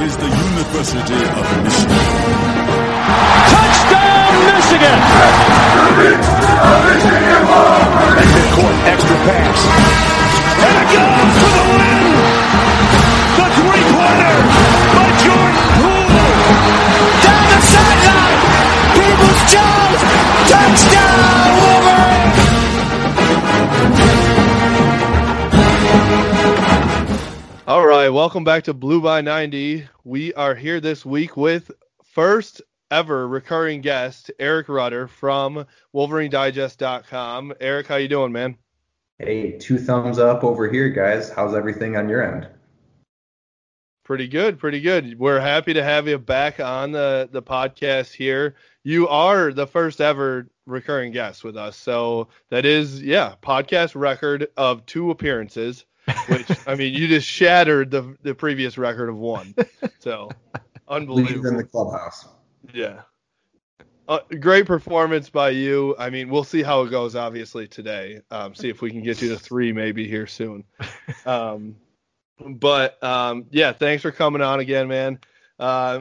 is the University of Michigan. Touchdown, Michigan! Right, welcome back to Blue by 90. We are here this week with first ever recurring guest Eric Rutter from WolverineDigest.com. Eric, how you doing, man? Hey, two thumbs up over here, guys. How's everything on your end? Pretty good, pretty good. We're happy to have you back on the the podcast here. You are the first ever recurring guest with us, so that is yeah, podcast record of two appearances. Which I mean, you just shattered the the previous record of one. So unbelievable. Leave in the clubhouse. Yeah. Uh, great performance by you. I mean, we'll see how it goes, obviously, today. Um, see if we can get you to three maybe here soon. Um, but um, yeah, thanks for coming on again, man. Uh,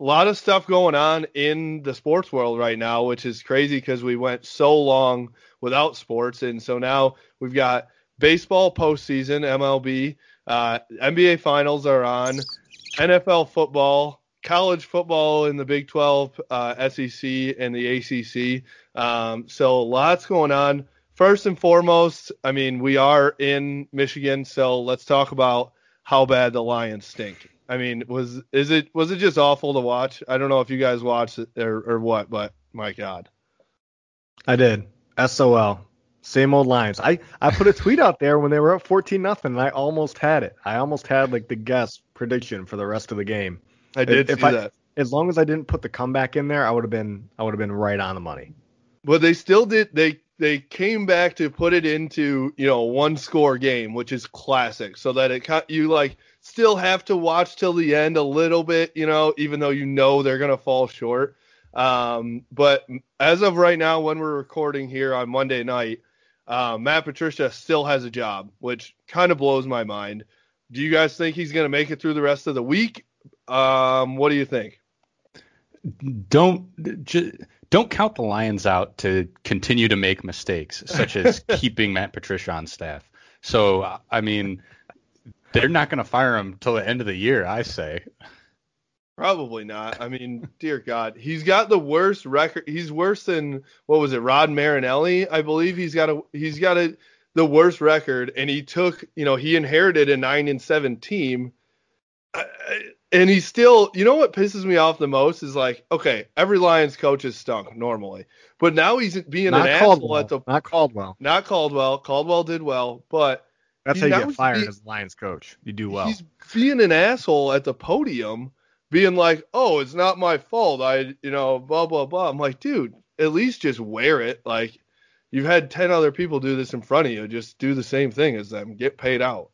a lot of stuff going on in the sports world right now, which is crazy because we went so long without sports. And so now we've got baseball postseason, MLB, uh, NBA finals are on, NFL football, college football in the Big 12, uh, SEC, and the ACC. Um, so lots going on. First and foremost, I mean, we are in Michigan, so let's talk about how bad the Lions stink. I mean, was is it was it just awful to watch? I don't know if you guys watched it or, or what, but my God. I did. SOL. Same old lines. I, I put a tweet out there when they were up 14 nothing, and I almost had it. I almost had like the guess prediction for the rest of the game. I did if see I, that. As long as I didn't put the comeback in there, I would have been I would have been right on the money. But they still did. They they came back to put it into you know one score game, which is classic, so that it you like still have to watch till the end a little bit, you know, even though you know they're gonna fall short. Um, but as of right now, when we're recording here on Monday night, uh, Matt Patricia still has a job, which kind of blows my mind. Do you guys think he's gonna make it through the rest of the week? Um, what do you think? don't don't count the Lions out to continue to make mistakes, such as keeping Matt Patricia on staff. So I mean, they're not going to fire him till the end of the year. I say. Probably not. I mean, dear God, he's got the worst record. He's worse than what was it, Rod Marinelli? I believe he's got a he's got a the worst record, and he took you know he inherited a nine and seven team, and he still. You know what pisses me off the most is like, okay, every Lions coach is stunk normally, but now he's being not an asshole Caldwell. at the not Caldwell. not Caldwell. Caldwell did well, but That's how you get fired the- as a Lions coach. You do well. He's being an asshole at the podium, being like, "Oh, it's not my fault. I, you know, blah blah blah." I'm like, dude, at least just wear it. Like, you've had ten other people do this in front of you. Just do the same thing as them. Get paid out.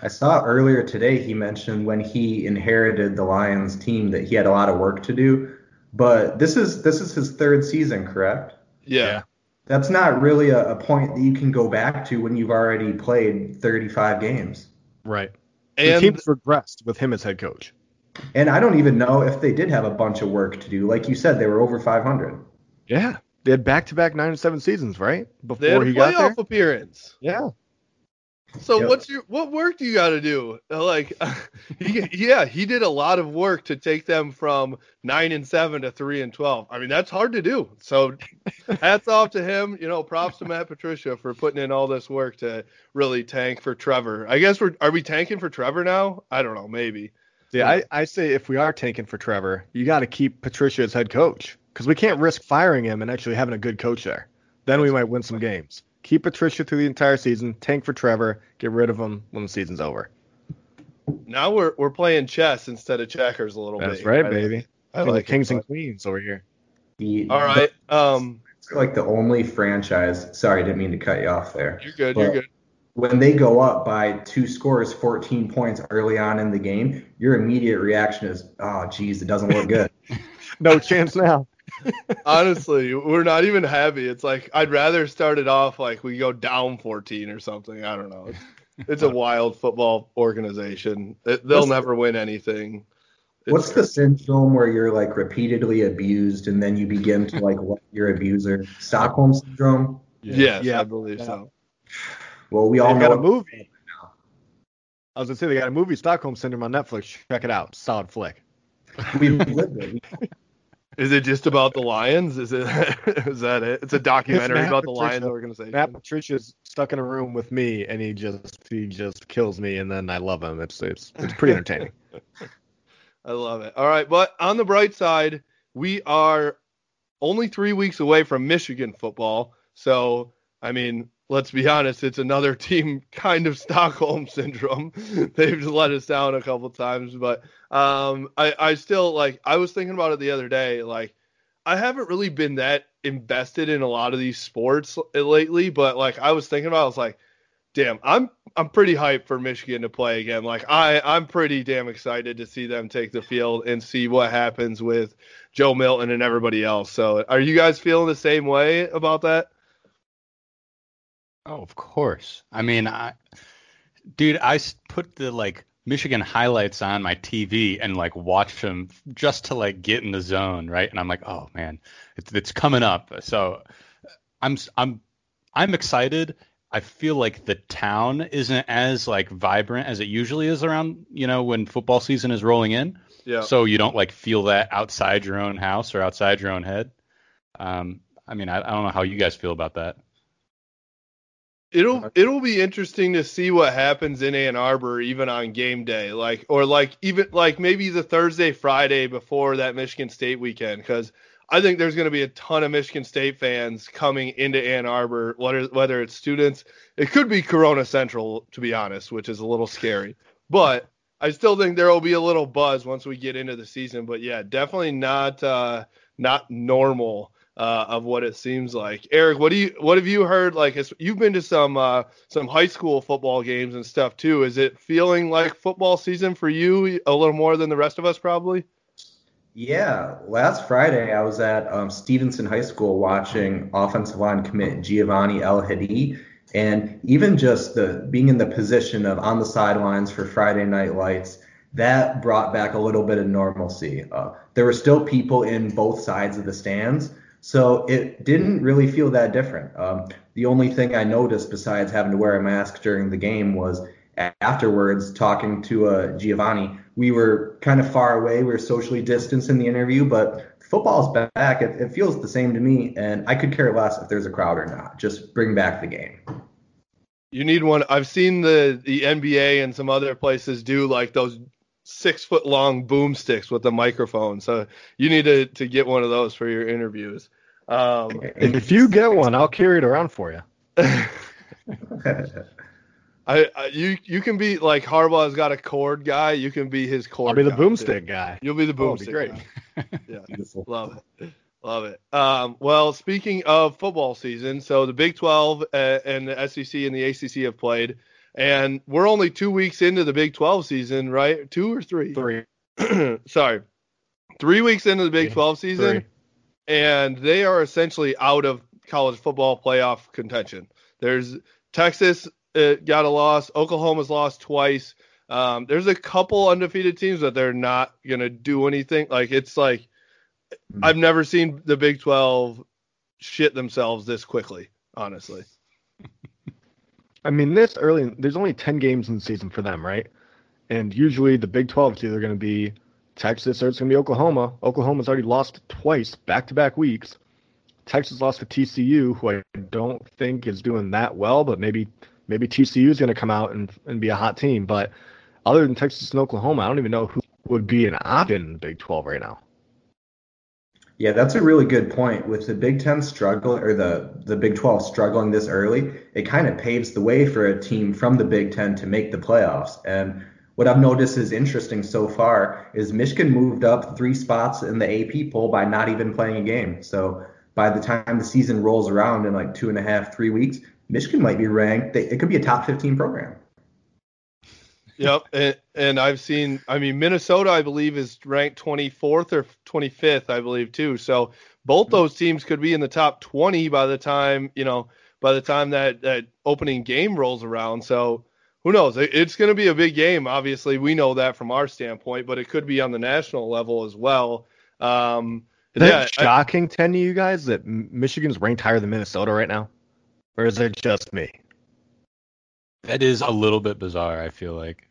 I saw earlier today he mentioned when he inherited the Lions team that he had a lot of work to do. But this is this is his third season, correct? Yeah. Yeah. That's not really a, a point that you can go back to when you've already played 35 games. right. The And team's regressed with him as head coach. And I don't even know if they did have a bunch of work to do. Like you said, they were over 500. Yeah. They had back to back nine and seven seasons, right? they had Before a he got there. playoff appearance. Yeah. So Yep. what's your what work do you got to do? Uh, like, he, yeah, he did a lot of work to take them from nine and seven to three and twelve. I mean, that's hard to do. So, hats off to him. You know, props to Matt Patricia for putting in all this work to really tank for Trevor. I guess we're are we tanking for Trevor now? I don't know, maybe. Yeah, I, I say if we are tanking for Trevor, you got to keep Patricia as head coach because we can't risk firing him and actually having a good coach there. Then we might win some games. Keep Patricia through the entire season, tank for Trevor, get rid of him when the season's over. Now we're we're playing chess instead of checkers a little bit. That's right, I- baby. I Think of like kings it, and queens over here. The, All right. Um, It's like the only franchise. Sorry, I didn't mean to cut you off there. you're good. You're good. When they go up by two scores, 14 points early on in the game, your immediate reaction is, oh, geez, it doesn't look good. No chance now. Honestly, we're not even happy. It's like I'd rather start it off like we go down 14 or something. I don't know. it's a wild football organization. It, they'll What's- never win anything. What's the syndrome where you're like repeatedly abused and then you begin to like love your abuser? Stockholm syndrome. Yes, Yeah. I believe Yeah. so. Well, we all They've got a know movie. I was gonna say they got a movie, Stockholm Syndrome, on Netflix. Check it out. Solid flick. we've lived it. Is it just about the Lions? Is it? is that it? It's a documentary Matt about the Patricia. Lions organization. Matt Patricia's stuck in a room with me, and he just he just kills me, and then I love him. It's it's it's pretty entertaining. I love it. All right, but on the bright side, we are only three weeks away from Michigan football. So, I mean, let's be honest, it's another team kind of Stockholm syndrome. They've let us down a couple times, but um, I, I still like. I was thinking about it the other day. Like, I haven't really been that invested in a lot of these sports lately, but like I was thinking about, it, I was like, damn, I'm I'm pretty hyped for Michigan to play again. Like I I'm pretty damn excited to see them take the field and see what happens with Joe Milton and everybody else. So, are you guys feeling the same way about that? Oh, of course. I mean, I, dude, I put the like Michigan highlights on my TV and like watch them just to like get in the zone, right? And I'm like, oh man, it's it's coming up. So I'm I'm I'm excited. I feel like the town isn't as like vibrant as it usually is around, you know, when football season is rolling in. Yeah. So you don't like feel that outside your own house or outside your own head. Um, I mean, I, I don't know how you guys feel about that. It'll it'll be interesting to see what happens in Ann Arbor even on game day, like or like even like maybe the Thursday Friday before that Michigan State weekend, because I think there's going to be a ton of Michigan State fans coming into Ann Arbor, whether whether it's students, it could be Corona Central to be honest, which is a little scary, but I still think there will be a little buzz once we get into the season. But yeah, definitely not uh, not normal uh, of what it seems like. Eric, what do you what have you heard? Like, you've been to some uh, some high school football games and stuff too. Is it feeling like football season for you a little more than the rest of us probably? Yeah, last Friday I was at um, Stevenson High School watching offensive line commit Giovanni El Hadi, and even just the being in the position of on the sidelines for Friday Night Lights, that brought back a little bit of normalcy. Uh, there were still people in both sides of the stands, so it didn't really feel that different. Um, the only thing I noticed besides having to wear a mask during the game was afterwards talking to uh, Giovanni. We were kind of far away. We were socially distanced in the interview, but football's back. It, it feels the same to me, and I could care less if there's a crowd or not. Just bring back the game. You need one. I've seen the the NBA and some other places do like those six foot long boomsticks with a microphone. So you need to to get one of those for your interviews. Um, If you get one, I'll carry it around for you. I, I you you can be like Harbaugh's got a cord guy. You can be his cord. I'll be the guy, too. boomstick guy. You'll be the Oh, boomstick. be great. guy. Yeah, Beautiful. love it, love it. Um, well, speaking of football season, so the Big 12 uh, and the SEC and the ACC have played, and we're only two weeks into the Big 12 season, right? Two or three? Three. Sorry, three weeks into the Big Yeah, 12 season, Three. and they are essentially out of college football playoff contention. There's Texas uh, got a loss. Oklahoma's lost twice. Um, there's a couple undefeated teams that they're not gonna do anything. Like it's like I've never seen the Big 12 shit themselves this quickly. Honestly, I mean, this early, there's only 10 games in the season for them, right? And usually the Big 12 is either going to be Texas or it's going to be Oklahoma. Oklahoma's already lost twice, back to back weeks. Texas lost to TCU, who I don't think is doing that well, but maybe maybe TCU is going to come out and, and be a hot team. But other than Texas and Oklahoma, I don't even know who would be an option in the Big 12 right now. Yeah, that's a really good point. With the Big Ten struggle or the the Big Twelve struggling this early, it kind of paves the way for a team from the Big Ten to make the playoffs. And what I've noticed is interesting so far is Michigan moved up three spots in the AP poll by not even playing a game. So by the time the season rolls around in like two and a half, three weeks, Michigan might be ranked. It could be a top 15 program. Yep. And, and I've seen. I mean, Minnesota, I believe, is ranked 24th or 25th, I believe, too. So both those teams could be in the top 20 by the time you know by the time that that opening game rolls around. So who knows? It's going to be a big game. Obviously, we know that from our standpoint, but it could be on the national level as well. Um, Is that yeah, I- shocking to any of you guys that Michigan's ranked higher than Minnesota right now? Or is it just me? That is a little bit bizarre. I feel like.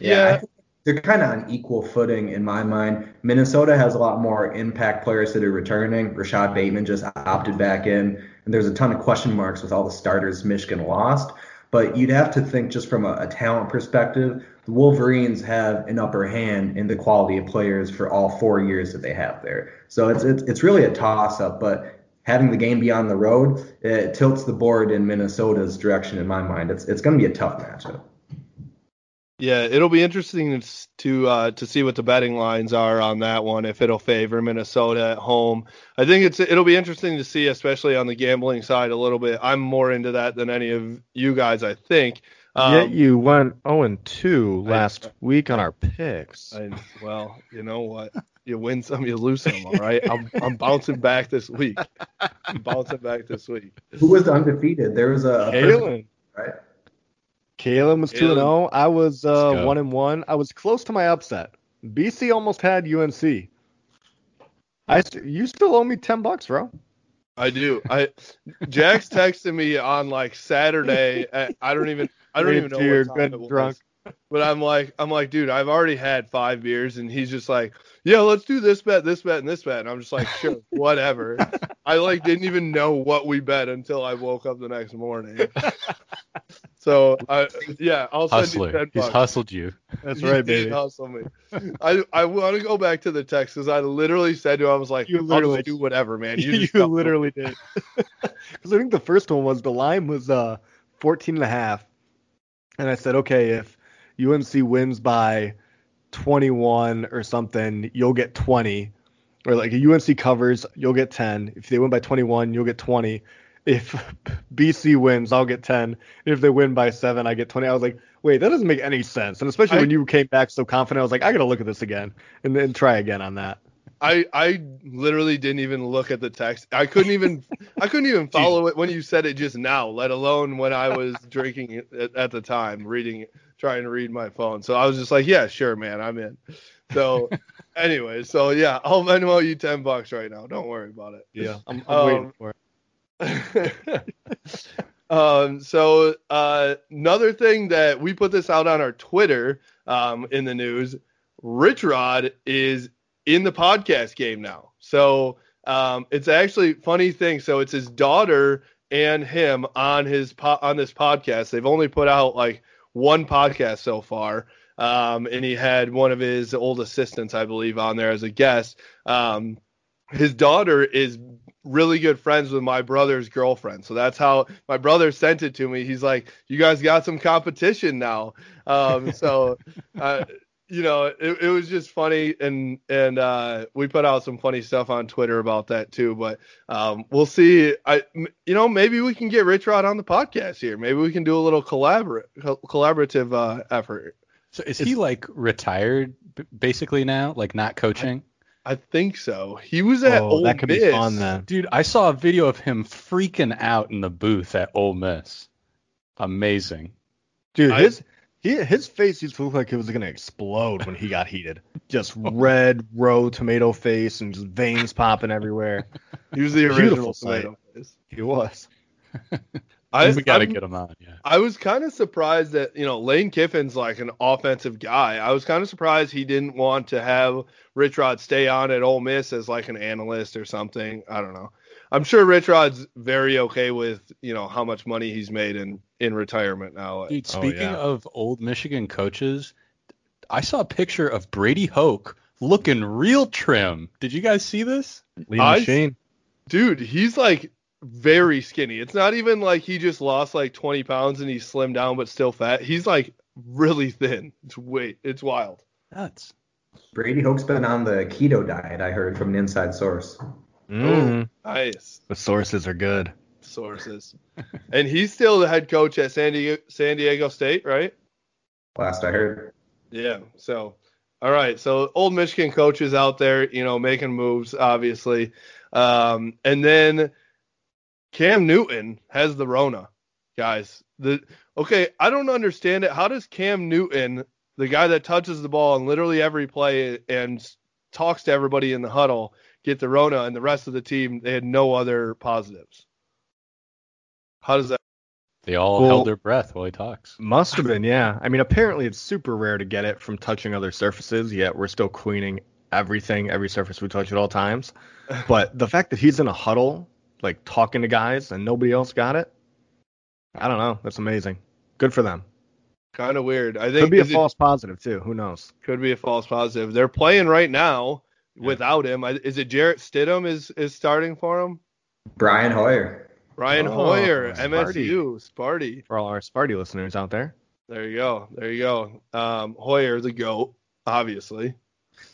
Yeah. I think they're kind of on equal footing in my mind. Minnesota has a lot more impact players that are returning. Rashad Bateman just opted back in, and there's a ton of question marks with all the starters Michigan lost. But you'd have to think just from a, a talent perspective, the Wolverines have an upper hand in the quality of players for all four years that they have there. So it's it's, it's really a toss up, but having the game be on the road, it tilts the board in Minnesota's direction in my mind. It's it's going to be a tough matchup. Yeah, it'll be interesting to to uh, to see what the betting lines are on that one. If it'll favor Minnesota at home, I think it's it'll be interesting to see, especially on the gambling side a little bit. I'm more into that than any of you guys, I think. Um, Yet you went 0 and 2 last week on our picks. I, well, you know what? You win some, you lose some. All right, I'm I'm bouncing back this week. I'm bouncing back this week. Who was undefeated? There was a, a Kalen. right? Kalen was 2 and 0. I was uh, 1 and 1. I was close to my upset. BC almost had UNC. I st- you still owe me 10 bucks, bro. I do. I Jax texted me on like Saturday. At, I don't even I don't even know You're what time good it was. drunk. But I'm like, I'm like, dude, I've already had five beers, and he's just like, yeah, let's do this bet, this bet, and this bet. And I'm just like, sure, whatever. I like didn't even know what we bet until I woke up the next morning. So, I yeah, I'll send you Hustler. ten He's hustled you. That's He right, did baby. hustle me. I I want to go back to the text because I literally said to him, I was like, You I'll literally- just do whatever, man. You, You, just me literally did. Because I think the first one was the line was uh 14 and a half. And I said, okay, if UNC wins by 21 or something, you'll get 20. Or like UNC covers, you'll get 10. If they win by 21, you'll get 20. If BC wins, I'll get 10. If they win by 7, I get 20. I was like, wait, that doesn't make any sense. And especially I- when you came back so confident, I was like, I got to look at this again and then try again on that. I I literally didn't even look at the text. I couldn't even I couldn't even follow it when you said it just now, let alone when I was drinking at, at the time, reading it, trying to read my phone. So I was just like, yeah, sure, man, I'm in. So anyway, so yeah, I'll Venmo you ten bucks right now. Don't worry about it. Yeah, I'm, I'm Um, waiting for it. um, so uh, another thing that we put this out on our Twitter um, in the news, Rich Rod is in the podcast game now. So um, it's actually funny thing. So it's his daughter and him on his po- on this podcast. They've only put out like one podcast so far. Um, and he had one of his old assistants, I believe, on there as a guest. Um, his daughter is really good friends with my brother's girlfriend. So that's how my brother sent it to me. He's like, "You guys got some competition now." Um, so, uh, you know, it, it was just funny, and and uh, we put out some funny stuff on Twitter about that too. But um, we'll see. I, m- you know, maybe we can get Rich Rod on the podcast here. Maybe we can do a little collaborate collaborative uh, effort. So is he like retired basically now, like not coaching? I think so. He was at Oh, Ole that could be fun then. Dude, I saw a video of him freaking out in the booth at Ole Miss. Amazing. Dude, I- his he, his face used to look like it was gonna explode when he got heated. Just oh. red, row tomato face, and just veins popping everywhere. He was the original sight. tomato face. He was. I, we got to I'm- get him on. Yeah. I was kind of surprised that you know Lane Kiffin's like an offensive guy. I was kind of surprised he didn't want to have Rich Rod stay on at Ole Miss as like an analyst or something. I don't know. I'm sure Rich Rod's very okay with you know how much money he's made in in retirement now. Dude, Oh, speaking yeah. of old Michigan coaches, I saw a picture of Brady Hoke looking real trim. Did you guys see this? Lean I- machine. Dude, he's like very skinny. It's not even like he just lost like 20 pounds and he's slimmed down but still fat. He's like really thin. It's wait, it's wild. Nuts. Brady Hoke's been on the keto diet, I heard from an inside source. Mm. Nice. The sources are good. sources. and he's still the head coach at San Diego, San Diego State, right? Last I heard. Yeah. So, all right. So, old Michigan coaches out there, you know, making moves, obviously. Um, and then Cam Newton has the Rona. guys. The okay, I don't understand it. How does Cam Newton, the guy that touches the ball in literally every play and talks to everybody in the huddle, get the Rona, and the rest of the team they had no other positives? How does that? They all Well- held their breath while he talks. Must have been, yeah. I mean, apparently it's super rare to get it from touching other surfaces, yet we're still cleaning everything, every surface we touch at all times. But the fact that he's in a huddle, like talking to guys, and nobody else got it, I don't know. That's amazing. Good for them. Kind of weird. I think Could be a is it- false positive too. Who knows? could be a false positive. They're playing right now without him. Is it Jarrett Stidham is is starting for him? Brian Hoyer. Brian Oh, Hoyer, Sparty. MSU, Sparty. For all our Sparty listeners out there. There you go. There you go. Um, Hoyer, the goat, obviously.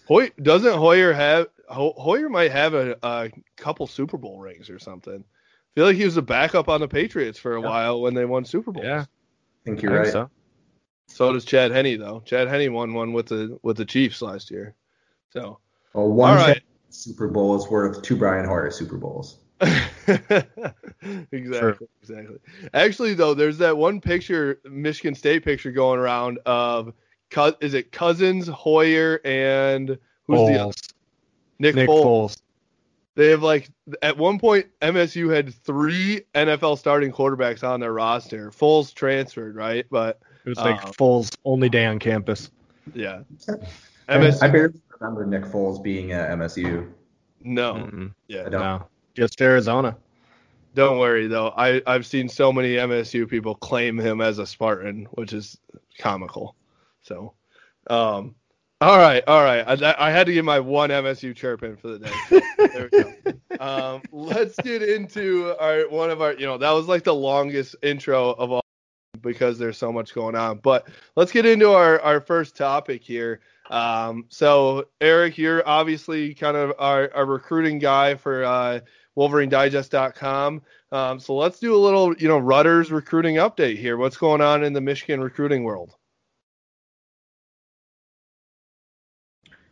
Hoy doesn't Hoyer have Ho- Hoyer might have a, a couple Super Bowl rings or something. I feel like he was a backup on the Patriots for a Yeah. while when they won Super Bowls. Yeah, I think you're think right. so. So does Chad Henne though. Chad Henne won one with the with the Chiefs last year. So Well, one All right. Super Bowl is worth two Brian Hoyer Super Bowls. exactly, exactly. Actually, though, there's that one picture, Michigan State picture going around of, is it Cousins, Hoyer, and who's the other? Foles. Nick, Nick Foles. Foles. They have like at one point MSU had three NFL starting quarterbacks on their roster. Foles transferred, right? But It was like Uh, Foles' only day on campus. yeah, I, MSU. I barely remember Nick Foles being at MSU. no, Mm-mm. yeah, I don't. No, just Arizona. Don't worry though. I I've seen so many MSU people claim him as a Spartan, which is comical. So, um, all right, all right. I, I had to get my one MSU chirp in for the day. There we go. Um, let's get into our one of our. You know, that was like the longest intro of all because there's so much going on. But let's get into our our first topic here. Um, so Eric, you're obviously kind of our, our recruiting guy for uh, WolverineDigest.com. Um, so let's do a little, you know, Rutter's recruiting update here. What's going on in the Michigan recruiting world?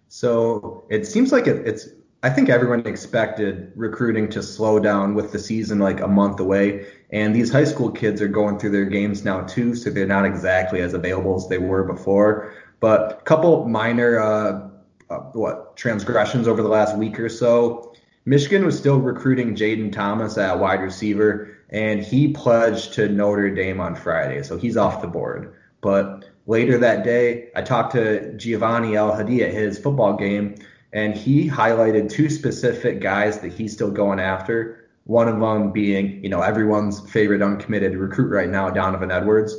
So it seems like it, it's. I think everyone expected recruiting to slow down with the season like a month away, and these high school kids are going through their games now too, so they're not exactly as available as they were before. But a couple minor, uh, uh, what transgressions over the last week or so. Michigan was still recruiting Jayden Thomas at wide receiver, and he pledged to Notre Dame on Friday, so he's off the board. But later that day, I talked to Giovanni El Hadi at his football game, and he highlighted two specific guys that he's still going after. One of them being, you know, everyone's favorite uncommitted recruit right now, Donovan Edwards,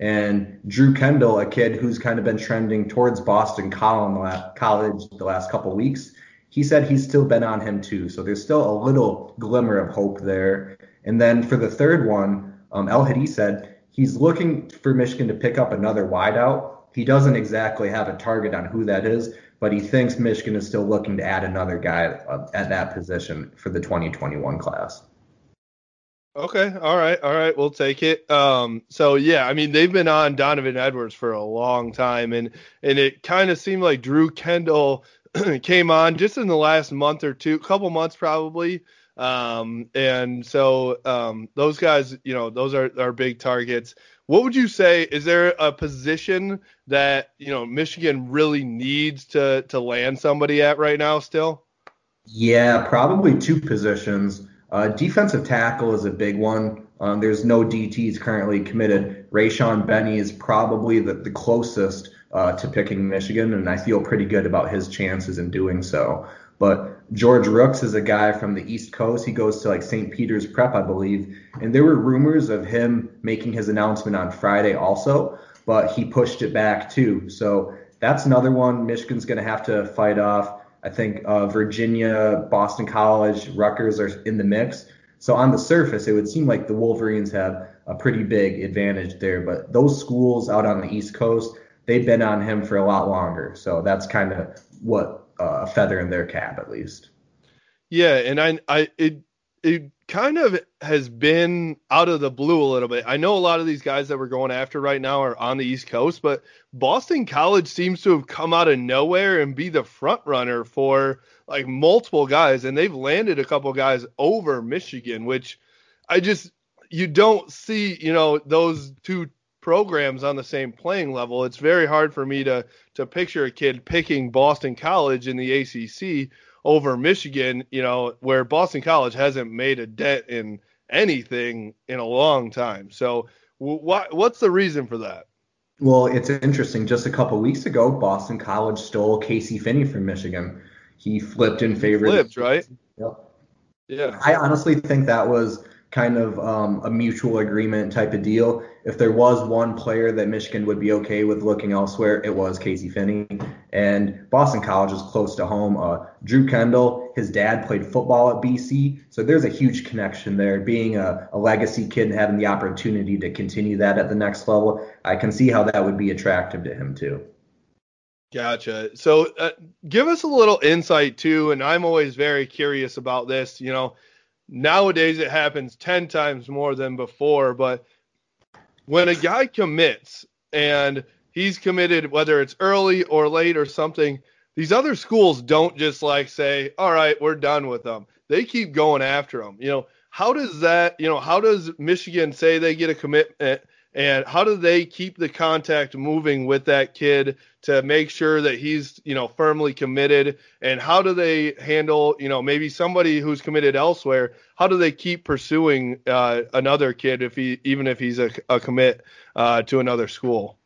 and Drew Kendall, a kid who's kind of been trending towards Boston College the last couple weeks. He said he's still been on him too, so there's still a little glimmer of hope there. And then for the third one, um, El Hadi said he's looking for Michigan to pick up another wideout. He doesn't exactly have a target on who that is, but he thinks Michigan is still looking to add another guy uh, at that position for the 2021 class. Okay, all right, all right, we'll take it. Um, so yeah, I mean they've been on Donovan Edwards for a long time, and and it kind of seemed like Drew Kendall came on just in the last month or two, couple months probably. Um, and so um, those guys, you know, those are are big targets. What would you say? Is there a position that you know Michigan really needs to to land somebody at right now? Still. Yeah, probably two positions. Uh, defensive tackle is a big one. Um, there's no DTs currently committed. Rayshaun Benny is probably the, the closest uh, to picking Michigan, and I feel pretty good about his chances in doing so. But George Rooks is a guy from the East Coast. He goes to like St. Peter's Prep, I believe. And there were rumors of him making his announcement on Friday also, but he pushed it back too. So that's another one Michigan's going to have to fight off. I think uh, Virginia, Boston College, Rutgers are in the mix. So on the surface, it would seem like the Wolverines have a pretty big advantage there. But those schools out on the East Coast, they've been on him for a lot longer. So that's kind of what uh, a feather in their cap, at least. Yeah, and I, I, it, it kind of has been out of the blue a little bit. I know a lot of these guys that we're going after right now are on the East Coast, but Boston College seems to have come out of nowhere and be the front runner for like multiple guys, and they've landed a couple guys over Michigan, which I just you don't see, you know, those two programs on the same playing level. It's very hard for me to to picture a kid picking Boston College in the ACC over Michigan, you know, where Boston College hasn't made a dent in anything in a long time. So, what what's the reason for that? Well, it's interesting. Just a couple weeks ago, Boston College stole Casey Finney from Michigan. He flipped in favor. Flipped, right? Yep. Yeah. I honestly think that was kind of um, a mutual agreement type of deal. If there was one player that Michigan would be okay with looking elsewhere, it was Casey Finney. And Boston College is close to home. Uh, Drew Kendall, his dad played football at BC, so there's a huge connection there. Being a, a legacy kid and having the opportunity to continue that at the next level, I can see how that would be attractive to him too. Gotcha. So, uh, give us a little insight too, and I'm always very curious about this. You know, nowadays it happens 10 times more than before, but when a guy commits and he's committed, whether it's early or late or something, these other schools don't just like say, all right, we're done with them. They keep going after them. You know, how does that, you know, how does Michigan say they get a commitment and how do they keep the contact moving with that kid to make sure that he's you know firmly committed? And how do they handle you know maybe somebody who's committed elsewhere how do they keep pursuing uh, another kid if he even if he's a, a commit uh, to another school?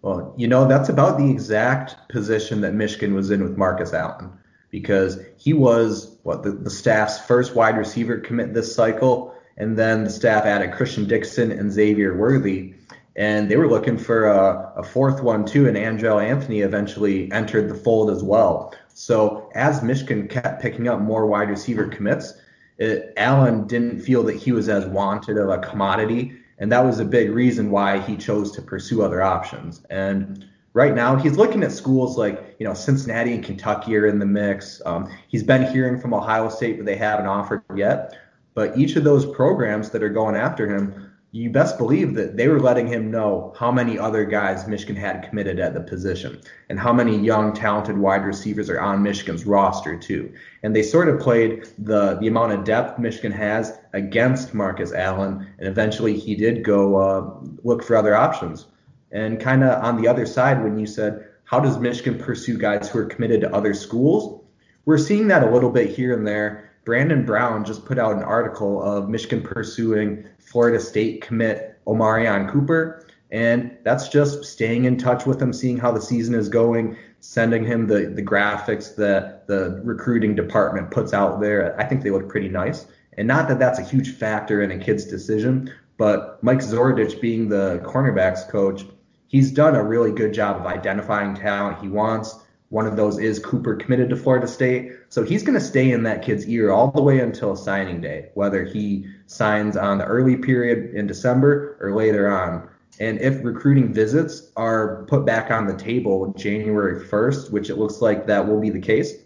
Well you know that's about the exact position that michigan was in with marcus allen because he was what the, the staff's first wide receiver commit this cycle and then the staff added Cristian Dixon and Xavier Worthy. And they were looking for a, a fourth one too, and Andrel Anthony eventually entered the fold as well. So as Michigan kept picking up more wide receiver commits, it, Allen didn't feel that he was as wanted of a commodity, and that was a big reason why he chose to pursue other options. And right now he's looking at schools like you know Cincinnati and Kentucky are in the mix. Um, he's been hearing from Ohio State, but they haven't offered yet. But each of those programs that are going after him, you best believe that they were letting him know how many other guys Michigan had committed at the position and how many young, talented wide receivers are on Michigan's roster, too. And they sort of played the, the amount of depth Michigan has against Marcus Allen, and eventually he did go uh, look for other options. And kind of on the other side, when you said, how does Michigan pursue guys who are committed to other schools? We're seeing that a little bit here and there Brandon Brown just put out an article of Michigan pursuing Florida State commit Omarion Cooper. And that's just staying in touch with him, seeing how the season is going, sending him the, the graphics that the recruiting department puts out there. I think they look pretty nice. And not that that's a huge factor in a kid's decision, but Mike Zordich being the cornerbacks coach, he's done a really good job of identifying talent he wants, one of those is Cooper committed to Florida State. So he's going to stay in that kid's ear all the way until signing day, whether he signs on the early period in December or later on. And if recruiting visits are put back on the table January 1st, which it looks like that will be the case,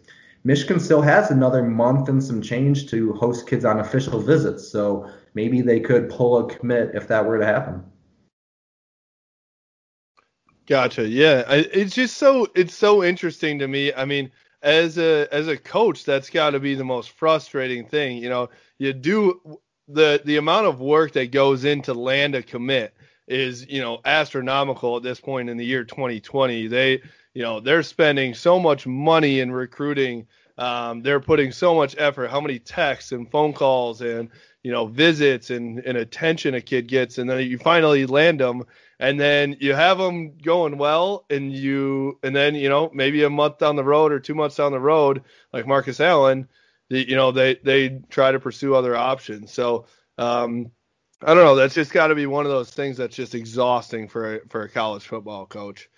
Michigan still has another month and some change to host kids on official visits. So maybe they could pull a commit if that were to happen. Gotcha. Yeah, I, it's just so it's so interesting to me. I mean, as a as a coach, that's got to be the most frustrating thing. You know, you do the the amount of work that goes into land a commit is you know astronomical at this point in the year 2020. They you know they're spending so much money in recruiting. Um, they're putting so much effort. How many texts and phone calls and you know visits and, and attention a kid gets, and then you finally land them and then you have them going well and you and then you know maybe a month down the road or two months down the road like marcus allen the, you know they they try to pursue other options. So um i don't know. That's just got to be one of those things that's just exhausting for a, for a college football coach.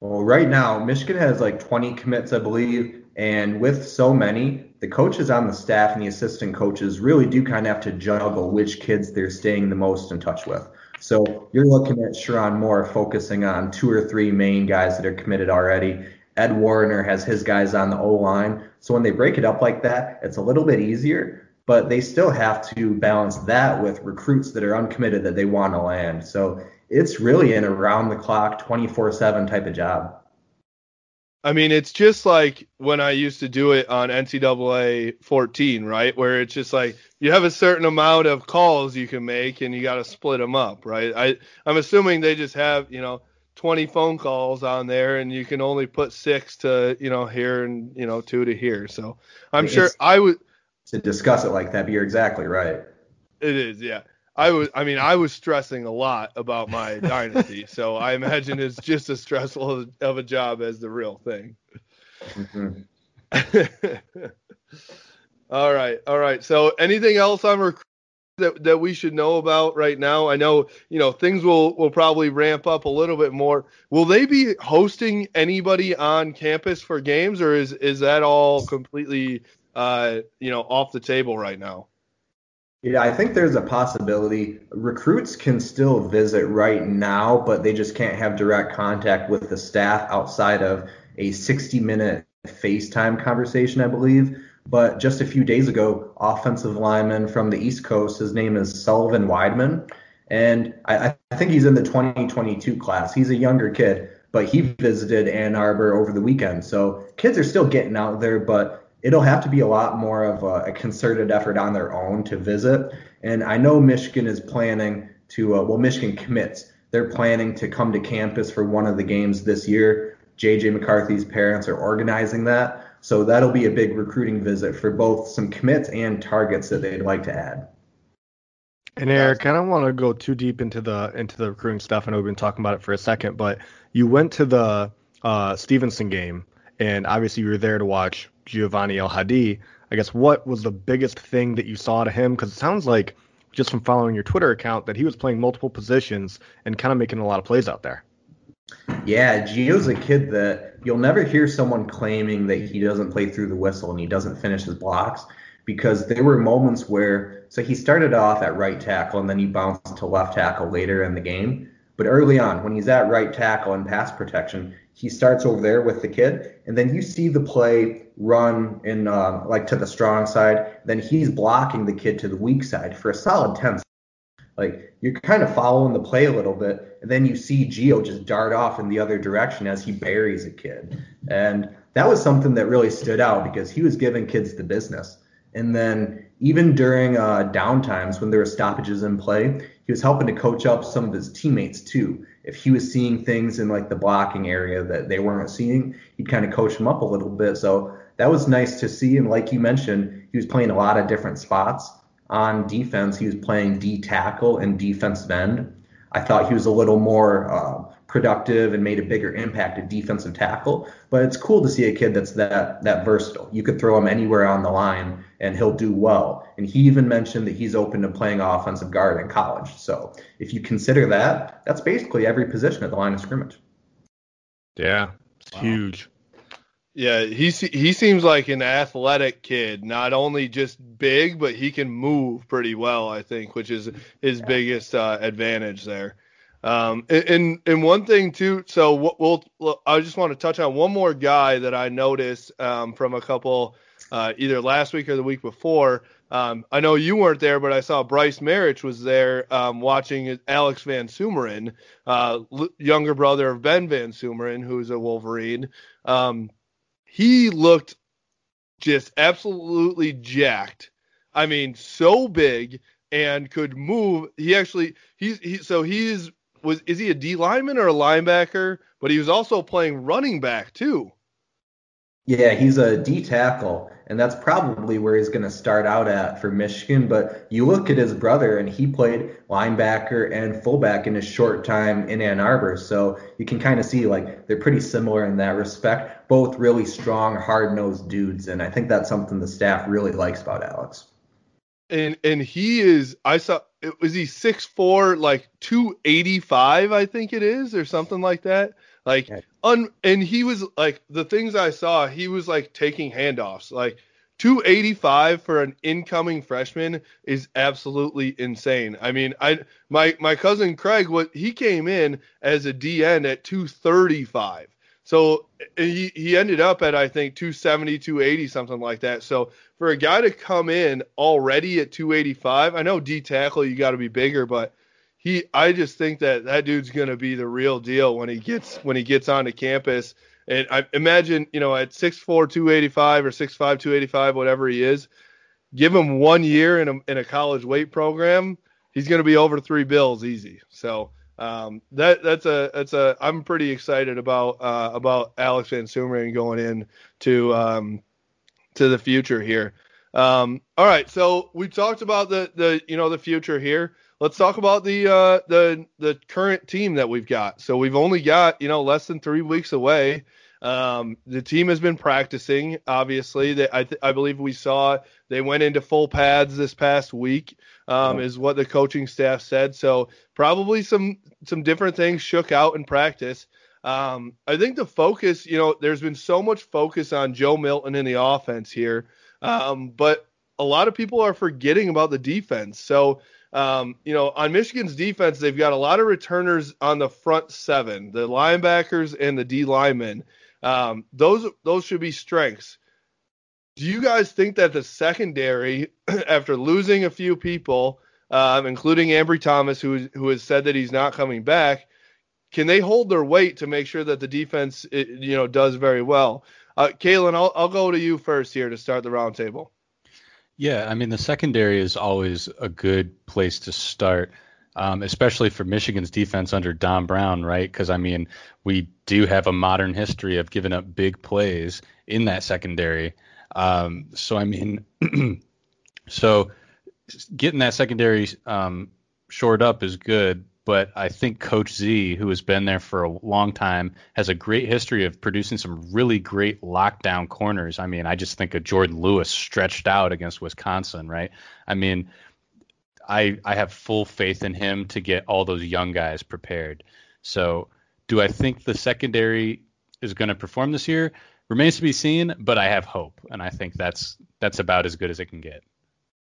Well right now michigan has like 20 commits i believe and with so many the coaches on the staff and the assistant coaches really do kind of have to juggle which kids they're staying the most in touch with so you're looking at Sherrone Moore focusing on two or three main guys that are committed already. Ed Warinner has his guys on the O line. So when they break it up like that, it's a little bit easier, but they still have to balance that with recruits that are uncommitted that they want to land. So it's really an around the clock, 24 7 type of job. I mean, it's just like when I used to do it on NCAA 14, right? Where it's just like you have a certain amount of calls you can make and you got to split them up, right? I I'm assuming they just have, you know, 20 phone calls on there and you can only put six to, you know, here and, you know, two to here. So I'm It's- sure I would To discuss it like that, but you're exactly right. it is, yeah. I was I mean, I was stressing a lot about my dynasty, so I imagine it's just as stressful of a job as the real thing. Mhm. all right, all right. So anything else on recruiting that that we should know about right now? I know you know things will will probably ramp up a little bit more. Will they be hosting anybody on campus for games, or is is that all completely uh you know off the table right now? Yeah, I think there's a possibility. Recruits can still visit right now, but they just can't have direct contact with the staff outside of a 60 minute FaceTime conversation, I believe. But just a few days ago, offensive lineman from the East Coast, his name is Sullivan Weidman, and I, I think he's in the 2022 class. He's a younger kid, but he visited Ann Arbor over the weekend. So kids are still getting out there, but it'll have to be a lot more of a, a concerted effort on their own to visit. And I know Michigan is planning to, uh, well, Michigan commits. They're planning to come to campus for one of the games this year. JJ McCarthy's parents are organizing that. So that'll be a big recruiting visit for both some commits and targets that they'd like to add. And Eric, I don't want to go too deep into the into the recruiting stuff. I know we've been talking about it for a second, but you went to the uh, Stevenson game, and obviously you were there to watch Giovanni El Hadi. I guess what was the biggest thing that you saw to him? Because it sounds like just from following your Twitter account that he was playing multiple positions and kind of making a lot of plays out there. Yeah, Gio's a kid that you'll never hear someone claiming that he doesn't play through the whistle and he doesn't finish his blocks because there were moments where so he started off at right tackle and then he bounced to left tackle later in the game. But early on, when he's at right tackle and pass protection, he starts over there with the kid, and then you see the play run in uh, like to the strong side. Then he's blocking the kid to the weak side for a solid 10 like you're kind of following the play a little bit, and then you see Gio just dart off in the other direction as he buries a kid. And that was something that really stood out because he was giving kids the business. And then even during uh, downtimes when there were stoppages in play, he was helping to coach up some of his teammates too. If he was seeing things in like the blocking area that they weren't seeing, he'd kind of coach them up a little bit. So that was nice to see. And like you mentioned, he was playing a lot of different spots on defense. He was playing D tackle and defensive end. I thought he was a little more uh, productive and made a bigger impact at defensive tackle. But it's cool to see a kid that's that that versatile. You could throw him anywhere on the line and he'll do well. And he even mentioned that he's open to playing offensive guard in college. So if you consider that, that's basically every position at the line of scrimmage. Yeah, it's huge. Yeah, he he seems like an athletic kid, not only just big, but he can move pretty well. I think, which is his biggest uh, advantage there. Um, and, and one thing too. So we'll, we'll I just want to touch on one more guy that I noticed um, from a couple uh, either last week or the week before. Um, I know you weren't there, but I saw Bryce Marich was there um, watching Alex Van Sumeren, uh, younger brother of Ben Van Sumeren, who's a Wolverine. Um, he looked just absolutely jacked. I mean, so big and could move. He actually he's he so he's was is he a D lineman or a linebacker? But he was also playing running back too. Yeah, he's a D tackle, and that's probably where he's going to start out at for Michigan. But you look at his brother, and he played linebacker and fullback in his short time in Ann Arbor. So you can kind of see like they're pretty similar in that respect. Both really strong, hard nosed dudes, and I think that's something the staff really likes about Alex. And and he is I saw was he six four like two eighty five I think it is or something like that. Like un and he was like the things I saw, he was like taking handoffs. Like 285 for an incoming freshman is absolutely insane. I mean, I my my cousin Craig what he came in as a DN at 235. So he he ended up at I think 270, 280 something like that. So for a guy to come in already at 285, I know D tackle you got to be bigger, but he I just think that that dude's going to be the real deal when he gets when he gets onto campus And I imagine, you know, at 6'4", 285 or 6'5", 285, whatever he is, give him one year in a in a college weight program, he's going to be over three bills easy. So um, that that's a that's a I'm pretty excited about uh, about Alex Van Sumeren going in to um, to the future here. Um, all right, so we talked about the the you know the future here. Let's talk about the uh, the the current team that we've got. So we've only got you know less than three weeks away. Um, the team has been practicing. Obviously, they, I, th- I believe we saw they went into full pads this past week. Um, is what the coaching staff said. So probably some some different things shook out in practice. Um, I think the focus, you know, there's been so much focus on Joe Milton in the offense here, um, but a lot of people are forgetting about the defense. So, um, you know, on Michigan's defense, they've got a lot of returners on the front seven, the linebackers and the D linemen. Um, those those should be strengths. Do you guys think that the secondary, after losing a few people, um, including Ambry Thomas, who who has said that he's not coming back, can they hold their weight to make sure that the defense, it, you know, does very well? Uh, Kalen, I'll I'll go to you first here to start the roundtable. Yeah, I mean the secondary is always a good place to start, um, especially for Michigan's defense under Don Brown, right? Because I mean we do have a modern history of giving up big plays in that secondary. Um, so I mean, so getting that secondary um, shored up is good, but I think Coach Z, who has been there for a long time, has a great history of producing some really great lockdown corners. I mean, I just think of Jourdan Lewis stretched out against Wisconsin, right? I mean, I I have full faith in him to get all those young guys prepared. So, do I think the secondary is going to perform this year? Remains to be seen, but I have hope, and I think that's that's about as good as it can get.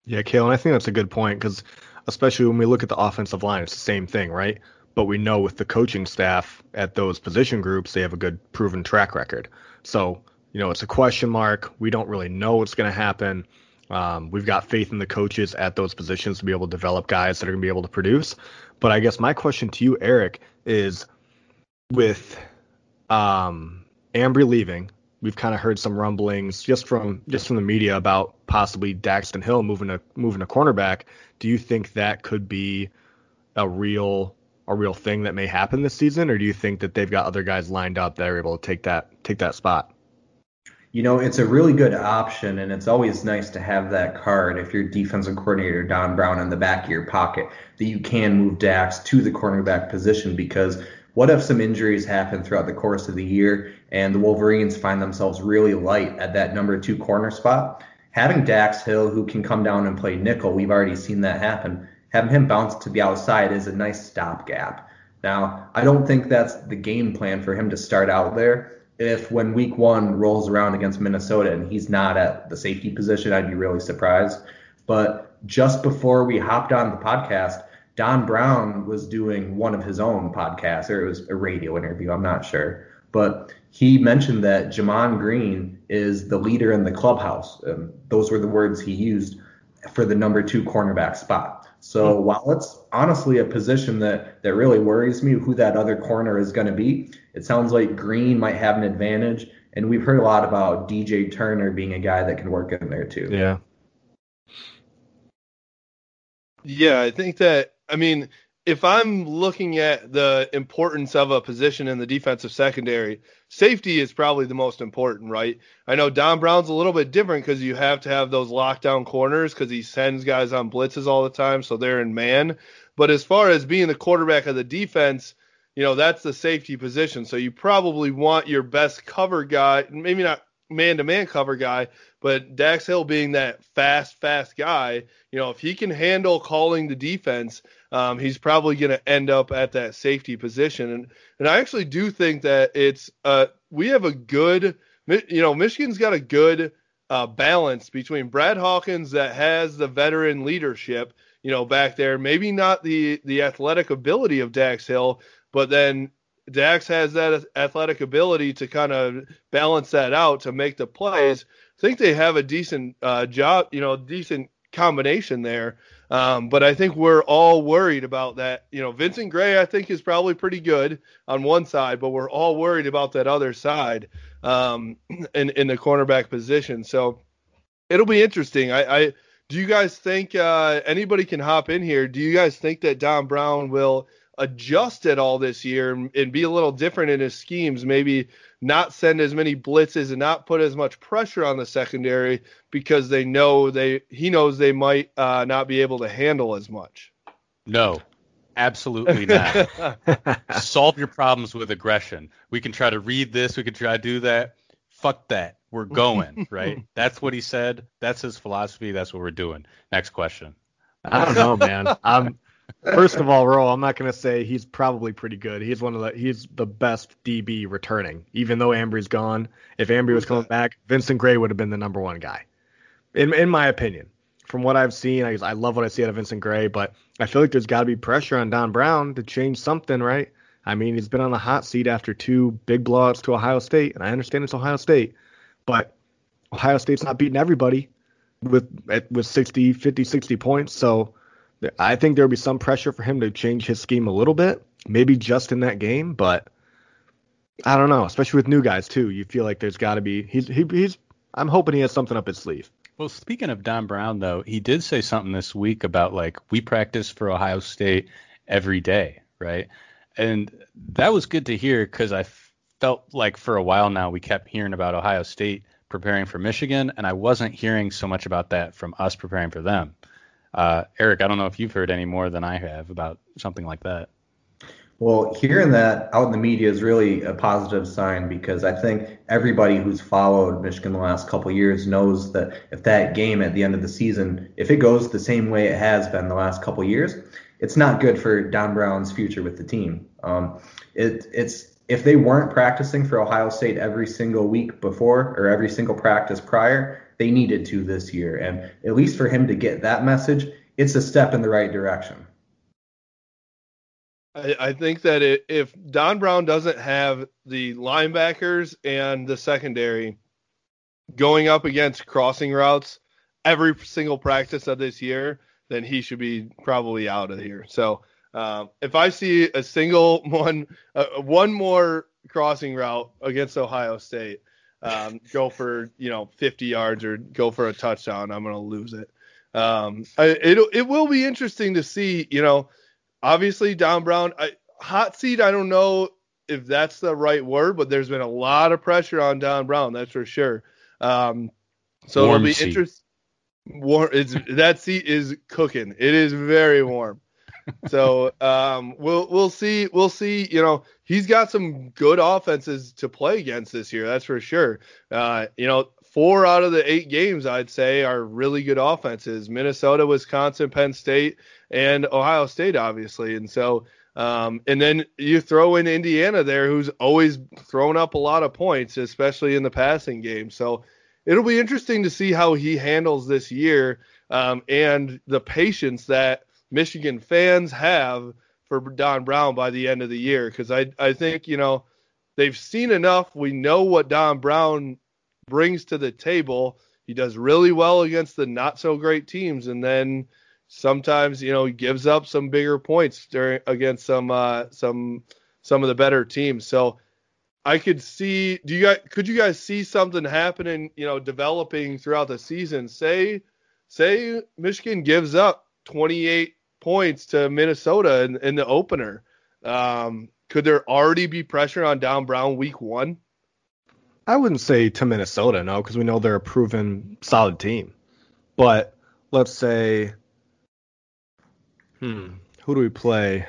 Yeah, Kalen, I think that's a good point because especially when we look at the offensive line, it's the same thing, right? But we know with the coaching staff at those position groups, they have a good proven track record. So, you know, it's a question mark. We don't really know what's going to happen. Um, we've got faith in the coaches at those positions to be able to develop guys that are going to be able to produce. But I guess my question to you, Eric, is with um, Ambry leaving, we've kind of heard some rumblings just from just from the media about possibly Daxton Hill moving a moving a cornerback. Do you think that could be a real a real thing that may happen this season, or do you think that they've got other guys lined up that are able to take that take that spot? You know, it's a really good option, and it's always nice to have that card if you're defensive coordinator Don Brown in the back of your pocket that you can move Dax to the cornerback position because what if some injuries happen throughout the course of the year and the Wolverines find themselves really light at that number two corner spot? Having Dax Hill, who can come down and play nickel, we've already seen that happen. Having him bounce to the outside is a nice stopgap. Now, I don't think that's the game plan for him to start out there. If when week one rolls around against Minnesota and he's not at the safety position, I'd be really surprised. But just before we hopped on the podcast, Don Brown was doing one of his own podcasts, or it was a radio interview, I'm not sure. But he mentioned that Gemon Green is the leader in the clubhouse. And those were the words he used for the number two cornerback spot. So hmm. while it's honestly a position that, that really worries me who that other corner is going to be, it sounds like Green might have an advantage. And we've heard a lot about DJ Turner being a guy that can work in there too. Yeah. Yeah, I think that I mean, if I'm looking at the importance of a position in the defensive secondary, safety is probably the most important, right? I know Don Brown's a little bit different because you have to have those lockdown corners because he sends guys on blitzes all the time, so they're in man. But as far as being the quarterback of the defense, you know, that's the safety position. So you probably want your best cover guy, maybe not man to man cover guy, but Dax Hill being that fast, fast guy, you know, if he can handle calling the defense, um, he's probably going to end up at that safety position. And and I actually do think that it's uh we have a good, you know, Michigan's got a good uh, balance between Brad Hawkins that has the veteran leadership, you know, back there. Maybe not the the athletic ability of Dax Hill, but then Dax has that athletic ability to kind of balance that out to make the plays. I think they have a decent uh, job, you know, decent combination there. Um, but I think we're all worried about that. You know, Vincent Gray, I think, is probably pretty good on one side, but we're all worried about that other side um, in in the cornerback position. So it'll be interesting. I, I do you guys think uh, anybody can hop in here? Do you guys think that Don Brown will adjust at all this year and, and be a little different in his schemes? Maybe not send as many blitzes and not put as much pressure on the secondary because they know they he knows they might uh, not be able to handle as much. No, absolutely not. Solve your problems with aggression. We can try to read this. We can try to do that. Fuck that. We're going right. That's what he said. That's his philosophy. That's what we're doing. Next question. I don't know, man. I'm first of all, Ro, I'm not gonna say he's probably pretty good. He's one of the he's the best DB returning. Even though Ambry's gone, if Ambry was coming back, Vincent Gray would have been the number one guy, in in my opinion. From what I've seen, I, I love what I see out of Vincent Gray, but I feel like there's got to be pressure on Don Brown to change something, right? I mean, he's been on the hot seat after two big blowouts to Ohio State, and I understand it's Ohio State, but Ohio State's not beating everybody with with 60, 50, 60 points. So I think there'll be some pressure for him to change his scheme a little bit, maybe just in that game, but I don't know, especially with new guys too. You feel like there's got to be he's he, he's I'm hoping he has something up his sleeve. Well, speaking of Don Brown though, he did say something this week about like we practice for Ohio State every day, right? And that was good to hear cuz I felt like for a while now we kept hearing about Ohio State preparing for Michigan and I wasn't hearing so much about that from us preparing for them. Uh, Eric, I don't know if you've heard any more than I have about something like that. Well, hearing that out in the media is really a positive sign because I think everybody who's followed Michigan the last couple years knows that if that game at the end of the season, if it goes the same way it has been the last couple years, it's not good for Don Brown's future with the team. Um, it, it's if they weren't practicing for Ohio State every single week before or every single practice prior, they needed to this year. And at least for him to get that message, it's a step in the right direction. I, I think that it, if Don Brown doesn't have the linebackers and the secondary going up against crossing routes every single practice of this year, then he should be probably out of here. So um, if I see a single one, uh, one more crossing route against Ohio State, um, go for you know 50 yards or go for a touchdown, I'm gonna lose it. Um, it it will be interesting to see. You know, obviously Don Brown, I, hot seat. I don't know if that's the right word, but there's been a lot of pressure on Don Brown, that's for sure. Um, so Warm it'll be interesting. Warm, it's that seat is cooking. It is very warm. So um, we'll we'll see we'll see. You know, he's got some good offenses to play against this year. That's for sure. Uh, you know, four out of the eight games I'd say are really good offenses: Minnesota, Wisconsin, Penn State, and Ohio State, obviously. And so, um, and then you throw in Indiana there, who's always thrown up a lot of points, especially in the passing game. So it'll be interesting to see how he handles this year um, and the patience that Michigan fans have for Don Brown by the end of the year. Because I, I think, you know, they've seen enough. We know what Don Brown brings to the table. He does really well against the not so great teams. And then sometimes, you know, he gives up some bigger points during against some, uh, some, some of the better teams. So, I could see. Do you guys? Could you guys see something happening? You know, developing throughout the season. Say, say Michigan gives up 28 points to Minnesota in, in the opener. Um, could there already be pressure on Don Brown week one? I wouldn't say to Minnesota, no, because we know they're a proven solid team. But let's say, hmm, who do we play?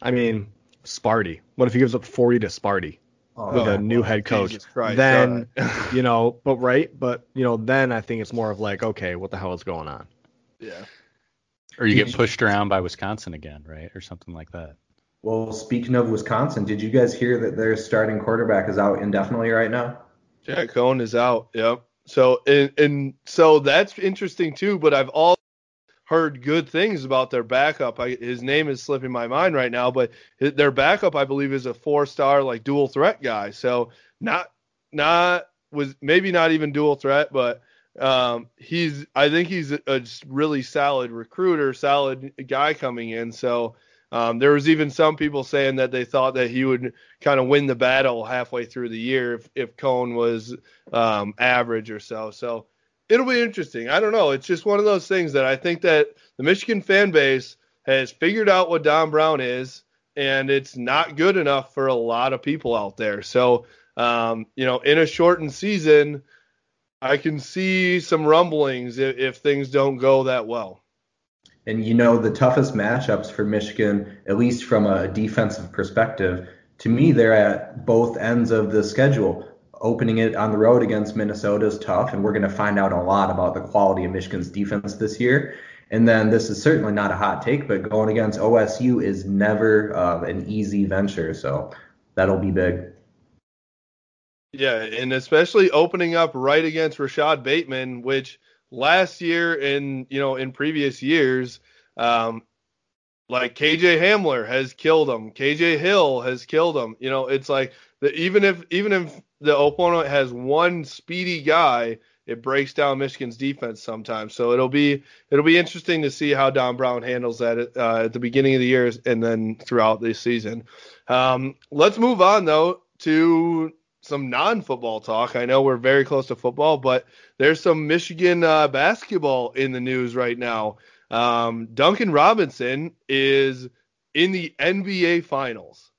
I mean, Sparty. What if he gives up 40 to Sparty Oh, with Oh, a new well, head coach? Christ, then, you know, but right, but you know, then I think it's more of like, okay, what the hell is going on? Yeah. Or you get pushed around by Wisconsin again, right? Or something like that. Well, speaking of Wisconsin, did you guys hear that their starting quarterback is out indefinitely right now? Jack Coan is out. Yep. So and and so that's interesting too. But I've all heard good things about their backup. I, his name is slipping my mind right now, but his, their backup, I believe, is a four-star like dual threat guy. So not not was maybe not even dual threat, but um, he's I think he's a, a really solid recruiter, solid guy coming in. So um, there was even some people saying that they thought that he would kind of win the battle halfway through the year if if Coan was um, average or so. So it'll be interesting. I don't know. It's just one of those things that I think that the Michigan fan base has figured out what Don Brown is, and it's not good enough for a lot of people out there. So um, you know, in a shortened season I can see some rumblings if, if things don't go that well. And you know, the toughest matchups for Michigan, at least from a defensive perspective, to me, they're at both ends of the schedule. Opening it on the road against Minnesota is tough, and we're going to find out a lot about the quality of Michigan's defense this year. And then this is certainly not a hot take, but going against OSU is never uh, an easy venture. So that'll be big. Yeah, and especially opening up right against Rashod Bateman, which last year and you know in previous years, um, like KJ Hamler has killed him, KJ Hill has killed him. You know, it's like the, even if even if the opponent has one speedy guy, it breaks down Michigan's defense sometimes. So it'll be it'll be interesting to see how Don Brown handles that uh, at the beginning of the year and then throughout this season. Um, let's move on though to some non-football talk. I know we're very close to football, but there's some Michigan uh, basketball in the news right now. Um, Duncan Robinson is in the NBA Finals.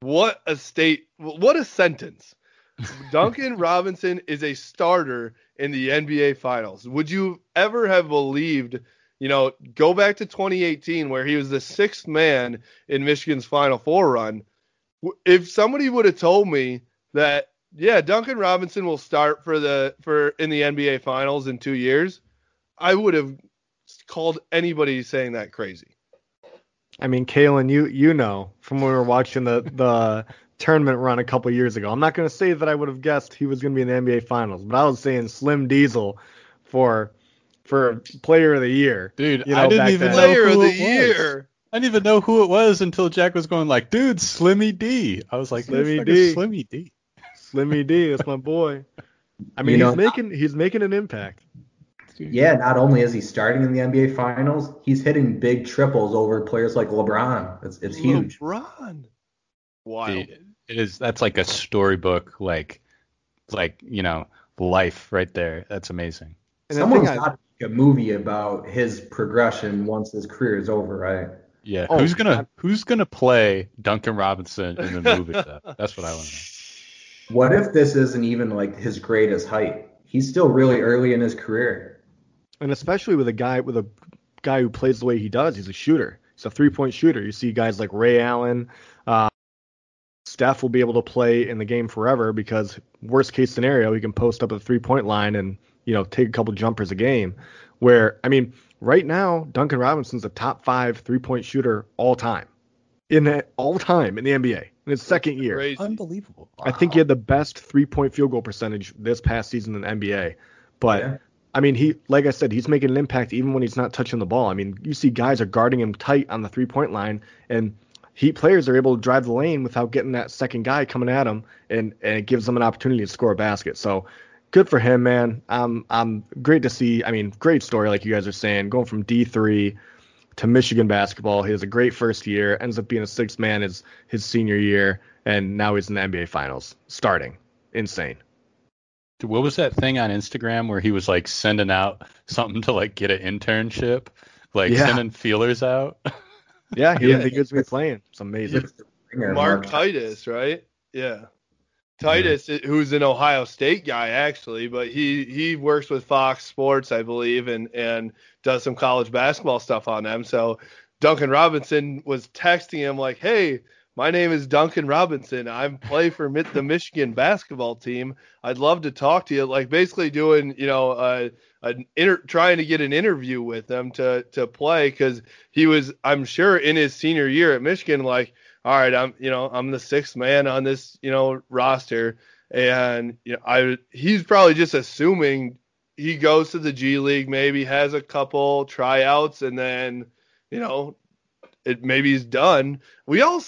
What a state! What a sentence! Duncan Robinson is a starter in the NBA Finals. Would you ever have believed? You know, go back to 2018 where he was the sixth man in Michigan's Final Four run if somebody would have told me that yeah, Duncan Robinson will start for the for in the NBA finals in 2 years, I would have called anybody saying that crazy. I mean, Kalen, you you know from when we were watching the the tournament run a couple years ago. I'm not going to say that I would have guessed he was going to be in the NBA finals, but I was saying Slim Diesel for for player of the year. Dude, you know, I didn't even then. know player of the year. I didn't even know who it was until Jack was going like, "Dude, Slimmy D." I was like, "Slimmy D, Slimmy D, Slimmy D." That's my boy. I mean, you he's know, making he's making an impact. Yeah, not only is he starting in the NBA Finals, he's hitting big triples over players like LeBron. It's it's huge. LeBron. Wow. It is. That's like a storybook, like like you know, life right there. That's amazing. And Someone's got to make a movie about his progression once his career is over, right? Yeah, oh, who's gonna who's gonna play Duncan Robinson in the movie? That's what I want to know. What if this isn't even like his greatest height? He's still really early in his career. And especially with a guy with a guy who plays the way he does, he's a shooter. He's a three point shooter. You see guys like Ray Allen. Uh, Steph will be able to play in the game forever because worst case scenario, he can post up a three point line and you know take a couple jumpers a game. Where I mean, right now, Duncan Robinson's a top five three point shooter all time. In the, all time in the NBA in his second year. Crazy. Unbelievable. Wow. I think he had the best three point field goal percentage this past season in the NBA. But yeah. I mean, he like I said, he's making an impact even when he's not touching the ball. I mean, you see guys are guarding him tight on the three point line, and Heat players are able to drive the lane without getting that second guy coming at them, and, and it gives them an opportunity to score a basket. So good for him, man. Um, I'm great to see. I mean, great story, like you guys are saying, going from D3 to Michigan basketball. He has a great first year, ends up being a sixth man his his senior year, and now he's in the NBA Finals, starting. Insane. What was that thing on Instagram where he was like sending out something to like get an internship, like yeah. sending feelers out? yeah, he yeah. didn't he was be playing. It's amazing. Mark Titus, right? Yeah. Titus, who's an Ohio State guy actually, but he he works with Fox Sports, I believe, and and does some college basketball stuff on them. So Duncan Robinson was texting him like, "Hey, my name is Duncan Robinson. I play for the Michigan basketball team. I'd love to talk to you." Like basically doing, you know, uh, an inter- trying to get an interview with them to to play because he was, I'm sure, in his senior year at Michigan, like all right, I'm you know I'm the sixth man on this you know roster, and you know I he's probably just assuming he goes to the G League, maybe has a couple tryouts, and then you know it maybe he's done. We all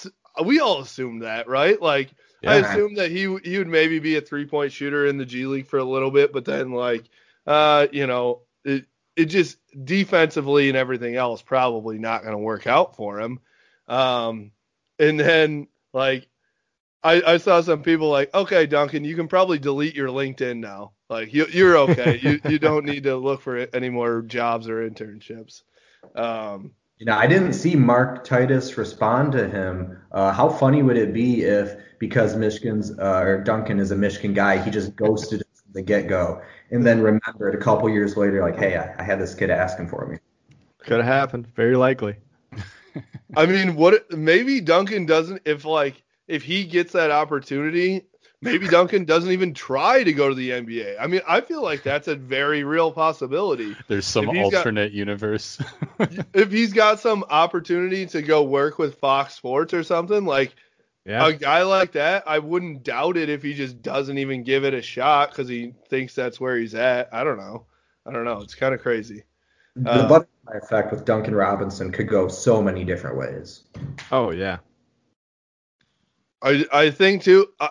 we all assume that, right? Like I assume that he he would maybe be a three point shooter in the G League for a little bit, but then like uh you know it it just defensively and everything else probably not going to work out for him. Um, and then like I I saw some people like okay Duncan you can probably delete your LinkedIn now like you you're okay you you don't need to look for any more jobs or internships. Um, You know, I didn't see Mark Titus respond to him. Uh, how funny would it be if, because Michigan's uh, or Duncan is a Michigan guy, he just ghosted him from the get go, and then remembered a couple years later, like, hey, I, I had this kid asking for me. Could have happened. Very likely. I mean, what maybe Duncan doesn't if like if he gets that opportunity, maybe Duncan doesn't even try to go to the NBA. I mean, I feel like that's a very real possibility. There's some he's got- alternate universe. If he's got some opportunity to go work with Fox Sports or something, like Yeah. a guy like that, I wouldn't doubt it if he just doesn't even give it a shot because he thinks that's where he's at. I don't know. I don't know. It's kind of crazy. The Uh, butterfly effect with Duncan Robinson could go so many different ways. oh yeah. I I think too. Uh,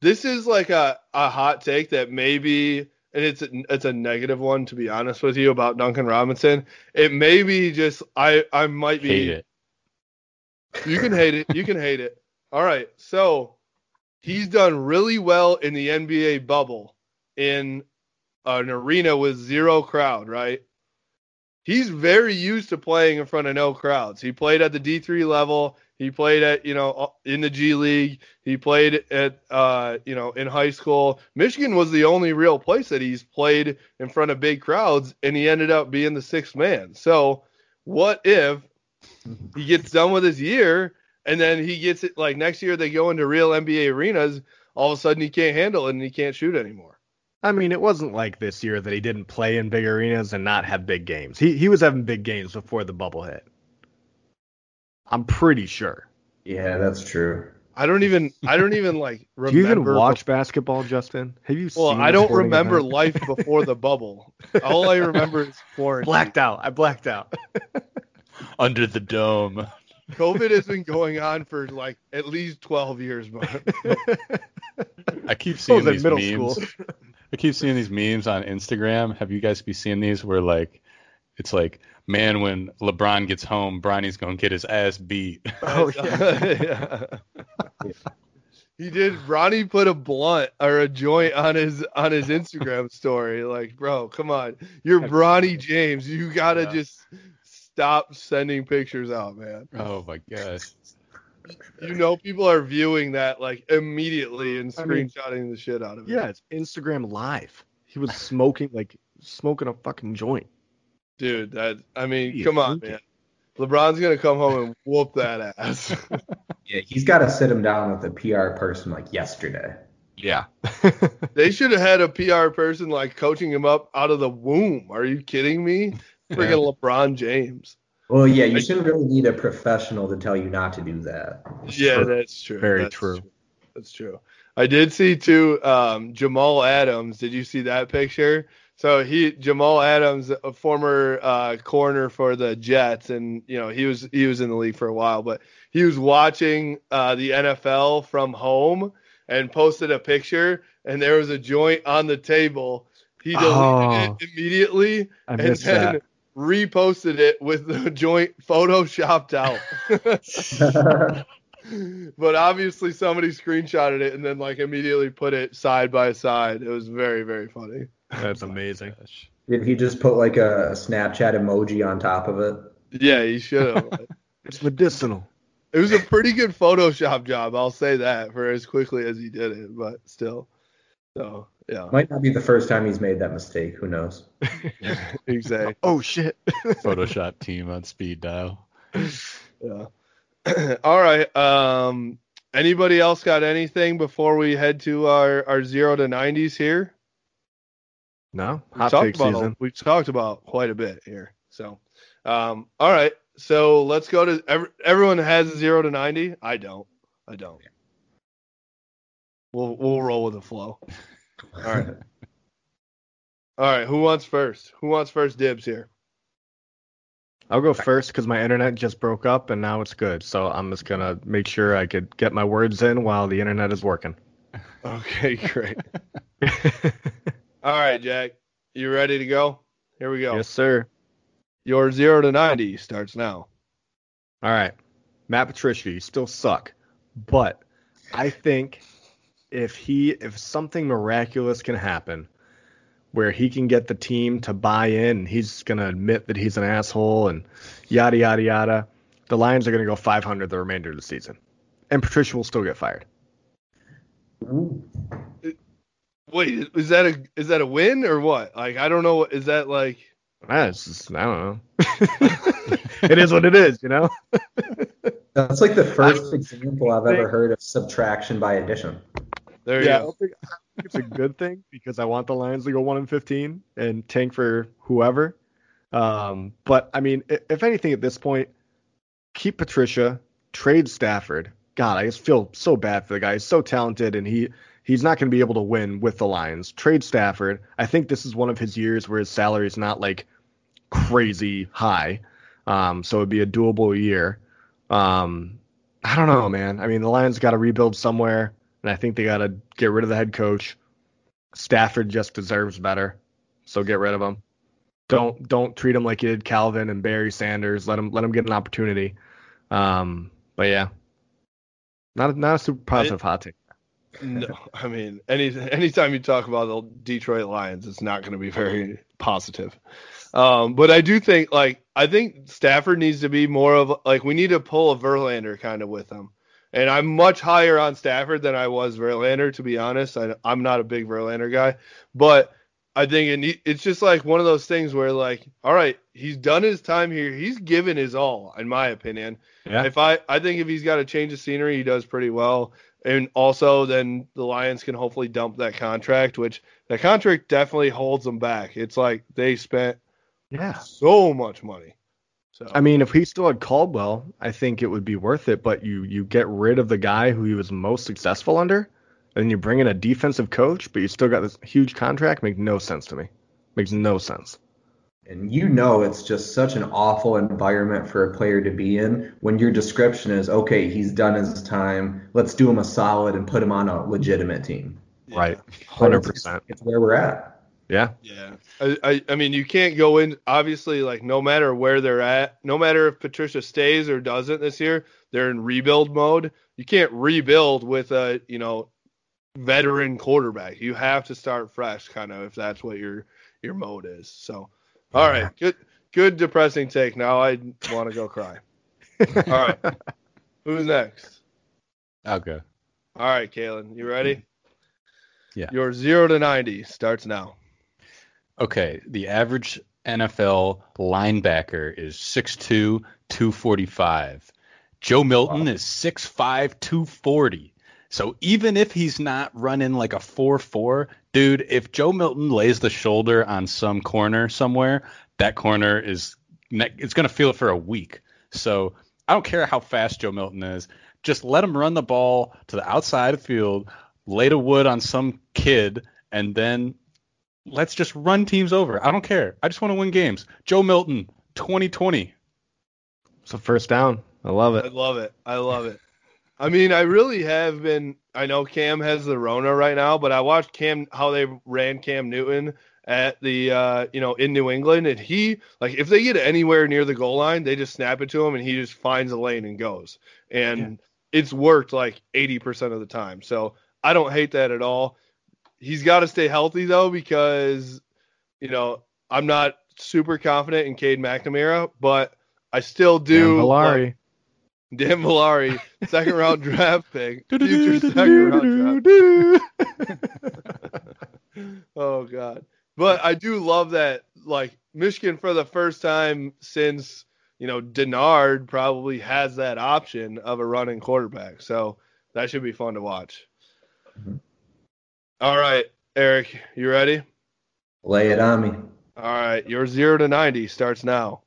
this is like a, a hot take that maybe, and it's a, it's a negative one to be honest with you about Duncan Robinson. It may be just I I might be. Hate it. You can hate it. You can hate it. All right. So he's done really well in the NBA bubble in an arena with zero crowd, right? He's very used to playing in front of no crowds. He played at the D3 level. He played at, you know, in the G League. He played at, uh, you know, in high school. Michigan was the only real place that he's played in front of big crowds, and he ended up being the sixth man. So, what if he gets done with his year and then he gets it like next year they go into real NBA arenas, all of a sudden he can't handle it and he can't shoot anymore. I mean, it wasn't like this year that he didn't play in big arenas and not have big games. He he was having big games before the bubble hit. I'm pretty sure. Yeah, that's true. I don't even I don't even like Do remember you even watch basketball, Justin? Have you Well, seen I a don't remember event? life before the bubble. All I remember is quarantine. blacked out. I blacked out. Under the dome. COVID has been going on for like at least 12 years, but I keep seeing was these middle memes. school. I keep seeing these memes on Instagram. Have you guys be seeing these where like it's like, man, when LeBron gets home, Bronny's gonna get his ass beat. Oh yeah. Yeah. He did. Ronnie put a blunt or a joint on his on his Instagram story. Like, bro, come on, you're Bronny James. You gotta Yeah. just stop sending pictures out, man. oh my gosh. You know, people are viewing that like immediately and I mean- screenshotting the shit out of it. Yeah, it's Instagram live. He was smoking like smoking a fucking joint. dude. That I mean, Yeah, come on, man. LeBron's gonna come home and whoop that ass. Yeah, he's got to sit him down with a PR person like yesterday. Yeah. they should have had a PR person like coaching him up out of the womb. Are you kidding me? Freaking LeBron James. Well, yeah, you shouldn't really need a professional to tell you not to do that. Yeah, that's true. Very That's true. That's true. I did see too. Um, Jamal Adams. Did you see that picture? So he Jamal Adams, a former uh, corner for the Jets, and you know he was he was in the league for a while, but he was watching uh, the NFL from home and posted a picture, and there was a joint on the table. He deleted Oh. it immediately I and missed then that. Reposted it with the joint photoshopped out. but obviously somebody screenshotted it and then like immediately put it side by side. It was very very funny. That's amazing. Oh did he just put like a, a Snapchat emoji on top of it? Yeah, he should have. It's medicinal. it was a pretty good Photoshop job. I'll say that for as quickly as he did it, but still. So yeah, Might not be the first time he's made that mistake. Who knows? exactly. Oh shit. Photoshop team on speed dial. Yeah. All right. Um. Anybody else got anything before we head to our our zero to nineties here? No, we hot talked about season. we talked about quite a bit here. So, um, all right. So let's go to every, everyone has a zero to ninety. I don't. I don't. We'll we'll roll with the flow. All right. All right. Who wants first? Who wants first dibs here? I'll go first because my internet just broke up and now it's good. So I'm just gonna make sure I could get my words in while the internet is working. Okay, great. All right, Jack. You ready to go? Here we go. Yes, sir. Your zero to ninety starts now. All right, Matt Patricia, you still suck, but I think if he if something miraculous can happen where he can get the team to buy in, he's gonna admit that he's an asshole and yada yada yada. The Lions are gonna go 500 the remainder of the season, and Patricia will still get fired. Wait, is that a is that a win or what? Like I don't know. Is that like? Ah, it's just, I don't know. it is what it is, you know. That's like the first example I've ever heard of subtraction by addition. There yeah, I go. think, I think it's a good thing because I want the Lions to go one and 15 and tank for whoever. Um, but I mean, if anything at this point, keep Patricia, trade Stafford. God, I just feel so bad for the guy. He's so talented, and he he's not going to be able to win with the Lions. Trade Stafford. I think this is one of his years where his salary is not like crazy high. Um, so it'd be a doable year. Um, I don't know, man. I mean, the Lions got to rebuild somewhere, and I think they got to get rid of the head coach. Stafford just deserves better, so get rid of him. Don't don't treat him like you did Calvin and Barry Sanders. Let him let him get an opportunity. Um, but yeah, not a, not a super positive hot take. No, I mean, any anytime you talk about the Detroit Lions, it's not going to be very positive. Um, but I do think, like, I think Stafford needs to be more of like we need to pull a Verlander kind of with him. And I'm much higher on Stafford than I was Verlander, to be honest. I, I'm not a big Verlander guy, but I think it, it's just like one of those things where, like, all right, he's done his time here. He's given his all, in my opinion. Yeah. If I, I think if he's got a change of scenery, he does pretty well. And also, then the Lions can hopefully dump that contract, which that contract definitely holds them back. It's like they spent Yeah. so much money. So I mean, if he still had Caldwell, I think it would be worth it. But you you get rid of the guy who he was most successful under, and you bring in a defensive coach, but you still got this huge contract. Makes no sense to me. Makes no sense. And you know it's just such an awful environment for a player to be in when your description is, okay, he's done his time. Let's do him a solid and put him on a legitimate team. Right. But Hundred it's- percent. It's where we're at. Yeah. Yeah. I, I I mean you can't go in obviously like no matter where they're at, no matter if Patricia stays or doesn't this year, they're in rebuild mode. You can't rebuild with a, you know, veteran quarterback. You have to start fresh kind of if that's what your your mode is. So all right, good good depressing take. Now I want to go cry. All right. Who's next? I'll go. All right, Kalen, you ready? Yeah. Your 0 to 90 starts now. Okay, the average NFL linebacker is 6'2", 245. Joe Milton is 6'5", 240. So even if he's not running like a 4-4, dude, if Joe Milton lays the shoulder on some corner somewhere, that corner is ne- it's going to feel it for a week. So I don't care how fast Joe Milton is. Just let him run the ball to the outside of the field, lay the wood on some kid, and then let's just run teams over. I don't care. I just want to win games. Joe Milton, 2020. It's a first down. I love it. I love it. I love it. I mean, I really have been. I know Cam has the Rona right now, but I watched Cam how they ran Cam Newton at the uh, you know in New England, and he like if they get anywhere near the goal line, they just snap it to him, and he just finds a lane and goes, and it's worked like 80% of the time. So I don't hate that at all. He's got to stay healthy though, because you know I'm not super confident in Cade McNamara, but I still do. Dan Villari. like- Dan Villari, second round draft pick, future second round draft. oh god. But I do love that like Michigan for the first time since, you know, Denard probably has that option of a running quarterback. So that should be fun to watch. Mhm. All right, Eric, you ready? Lay it on me. All right, your 0 to 90 starts now.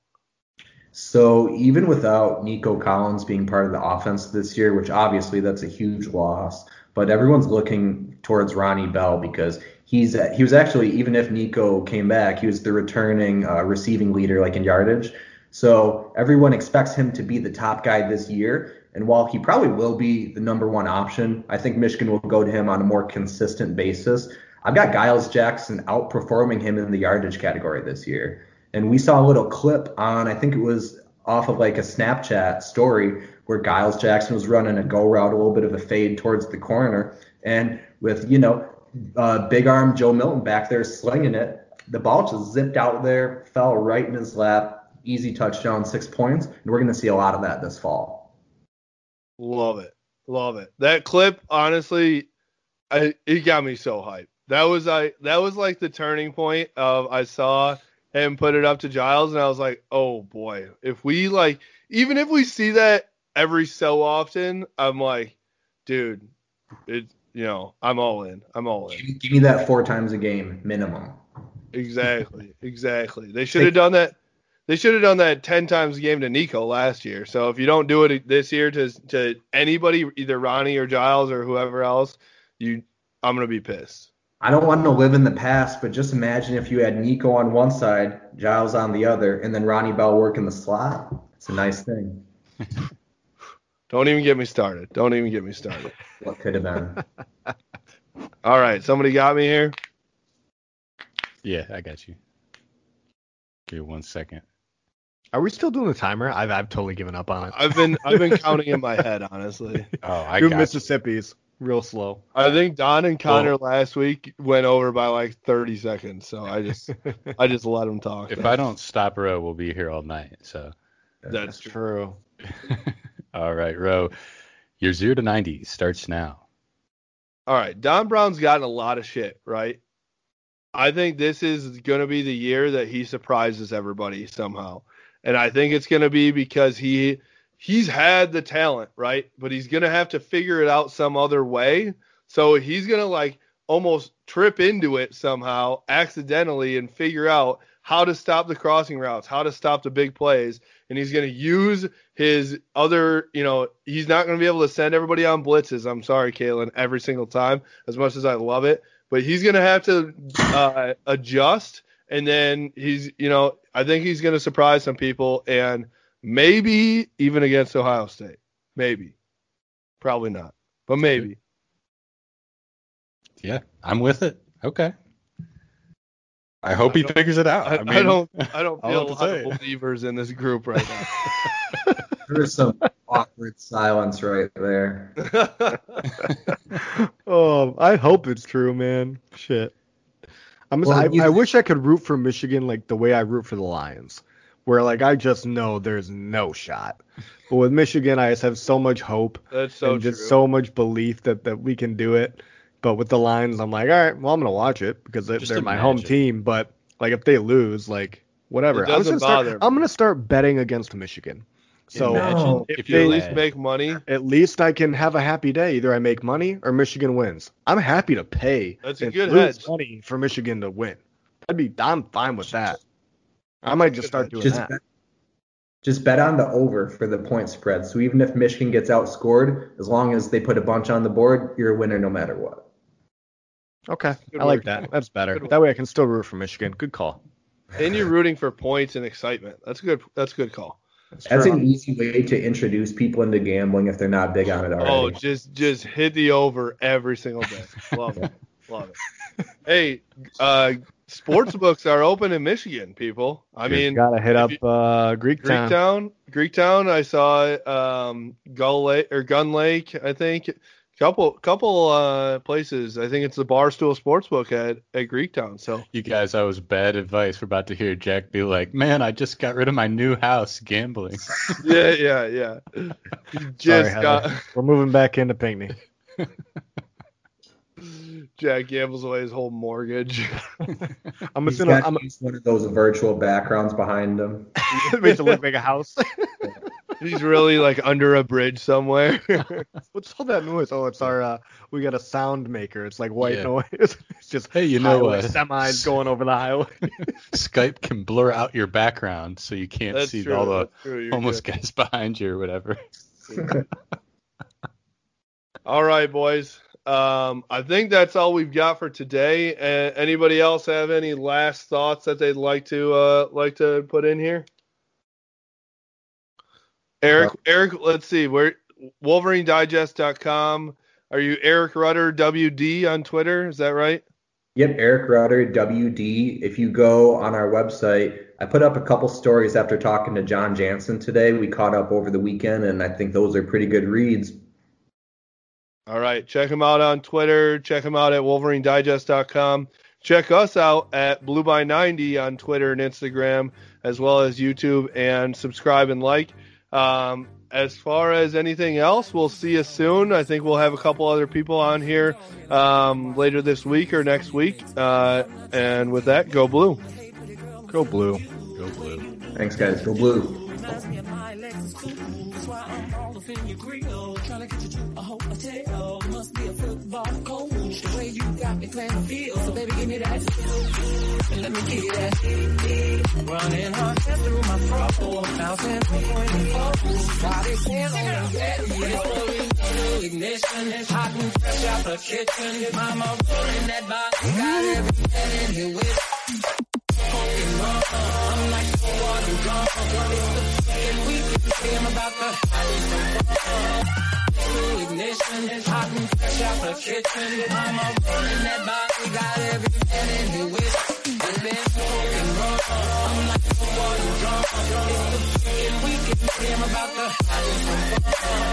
So even without Nico Collins being part of the offense this year, which obviously that's a huge loss, but everyone's looking towards Ronnie Bell because he's he was actually even if Nico came back, he was the returning uh, receiving leader like in yardage. So everyone expects him to be the top guy this year. And while he probably will be the number one option, I think Michigan will go to him on a more consistent basis. I've got Giles Jackson outperforming him in the yardage category this year. And we saw a little clip on, I think it was off of like a Snapchat story where Giles Jackson was running a go route, a little bit of a fade towards the corner. And with, you know, uh, big arm Joe Milton back there slinging it, the ball just zipped out there, fell right in his lap, easy touchdown, six points. And we're going to see a lot of that this fall. Love it. Love it. That clip, honestly, I, it got me so hyped. That was I that was like the turning point of I saw him put it up to Giles and I was like, "Oh boy, if we like even if we see that every so often, I'm like, dude, it you know, I'm all in. I'm all in. Give me that four times a game minimum. Exactly. exactly. They should have done that. They should have done that 10 times a game to Nico last year. So if you don't do it this year to to anybody, either Ronnie or Giles or whoever else, you I'm going to be pissed. I don't want to live in the past, but just imagine if you had Nico on one side, Giles on the other, and then Ronnie Bell working the slot. It's a nice thing. Don't even get me started. Don't even get me started. What could have been? All right, somebody got me here. Yeah, I got you. Give me one second. Are we still doing the timer? I've I've totally given up on it. I've been I've been counting in my head, honestly. Oh, I Two got you. Mississippi's real slow. I think Don and Connor last week went over by like 30 seconds, so I just I just let them talk. If I don't stop Row, we'll be here all night. So, That's true. all right, Row, your zero to ninety starts now. All right, Don Brown's gotten a lot of shit, right? I think this is going to be the year that he surprises everybody somehow. And I think it's going to be because he he's had the talent, right? But he's going to have to figure it out some other way. So he's going to like almost trip into it somehow accidentally and figure out how to stop the crossing routes, how to stop the big plays, and he's going to use his other, you know, he's not going to be able to send everybody on blitzes. I'm sorry, Kalen, every single time, as much as I love it, but he's going to have to uh, adjust, and then he's, you know, I think he's going to surprise some people, and maybe even against Ohio State, maybe, probably not, but maybe. Yeah, I'm with it. Okay. I hope he figures it out. I, I, I don't, I don't I'll feel a have lot of believers in this group right now. There's some awkward silence right there. oh, I hope it's true, man. Shit. I'm Well, I, you- I wish I could root for Michigan like the way I root for the Lions, where like I just know there's no shot. But with Michigan, I just have so much hope That's so and true. just so much belief that that we can do it. But with the Lions, I'm like, all right, well, I'm gonna watch it because they're, Just they're my home team. But like if they lose, like whatever, It I'm just gonna start. bother me. I'm gonna start betting against Michigan. So Imagine No. if if you you at least make money, at least I can have a happy day. Either I make money or Michigan wins. I'm happy to pay That's a good lose hedge. money for Michigan to win. I'd be I'm fine with that. I might just start doing Just that. bet, just bet on the over for the point spread. So even if Michigan gets outscored, as long as they put a bunch on the board, you're a winner no matter what. Okay, Good I like that. That's better. Good. That way I can still root for Michigan. Good call. and you're rooting for points and excitement. That's good. That's a good call. That's true. an easy way to introduce people into gambling if they're not big on it already. Oh, just just hit the over every single day. Love it. Love it. Hey, uh, sports books are open in Michigan, people. I mean, gotta hit up you- uh, Greek Town. Greektown, Greektown. I saw um, Gull Lake or Gun Lake. I think couple couple uh, places. I think it's the Barstool Sportsbook at at Greektown. So You guys, that was bad advice. We're about to hear Jack be like, "Man, I just got rid of my new house gambling." yeah, yeah, yeah. He Sorry, got We're moving back into Pinckney. Jack gambles away his whole mortgage. I'm He's assuming got I'm to use one of those virtual backgrounds behind him. makes it look like a house. He's really like under a bridge somewhere. What's all that noise? Oh, it's our uh, we got a sound maker. It's like white Yeah. noise. It's just Hey, you know highway what? semis going over the highway. Skype can blur out your background so you can't That's see true. all the That's true. You're homeless good. guys behind you or whatever. All right, boys. Um, I think that's all we've got for today. Uh, anybody else have any last thoughts that they'd like to uh, like to put in here? Eric, Eric, let's see. Where WolverineDigest.com. Are you Eric Rudder WD on Twitter? Is that right? Yep, Eric Rudder WD. If you go on our website, I put up a couple stories after talking to Jon Jansen today. We caught up over the weekend, and I think those are pretty good reads. All right. Check him out on Twitter. Check him out at WolverineDigest.com. Check us out at Blue by 90 on Twitter and Instagram, as well as YouTube, and subscribe and like. Um, as far as anything else, we'll see you soon. I think we'll have a couple other people on here um, later this week or next week. Uh, and with that, go blue. Go blue. Go blue. Thanks, guys. Go blue. Must football coach. The way you got me playing field. So baby, give me that. And let me get that. Running hard through my throttle. Bouncing point and focus. Body stand on the bed. Yeah, ignition. It's hot and fresh out the kitchen. Mama rolling that body. Got everything in here with. I'm like the water drum. It's the second week. I'm about to through ignition. Hot and fresh out the kitchen. I'm a rolling that body, got every man in the wish. It's been rock and roll. I'm like the water drunk. It's the freaking weekend. and I'm about to have the hottest.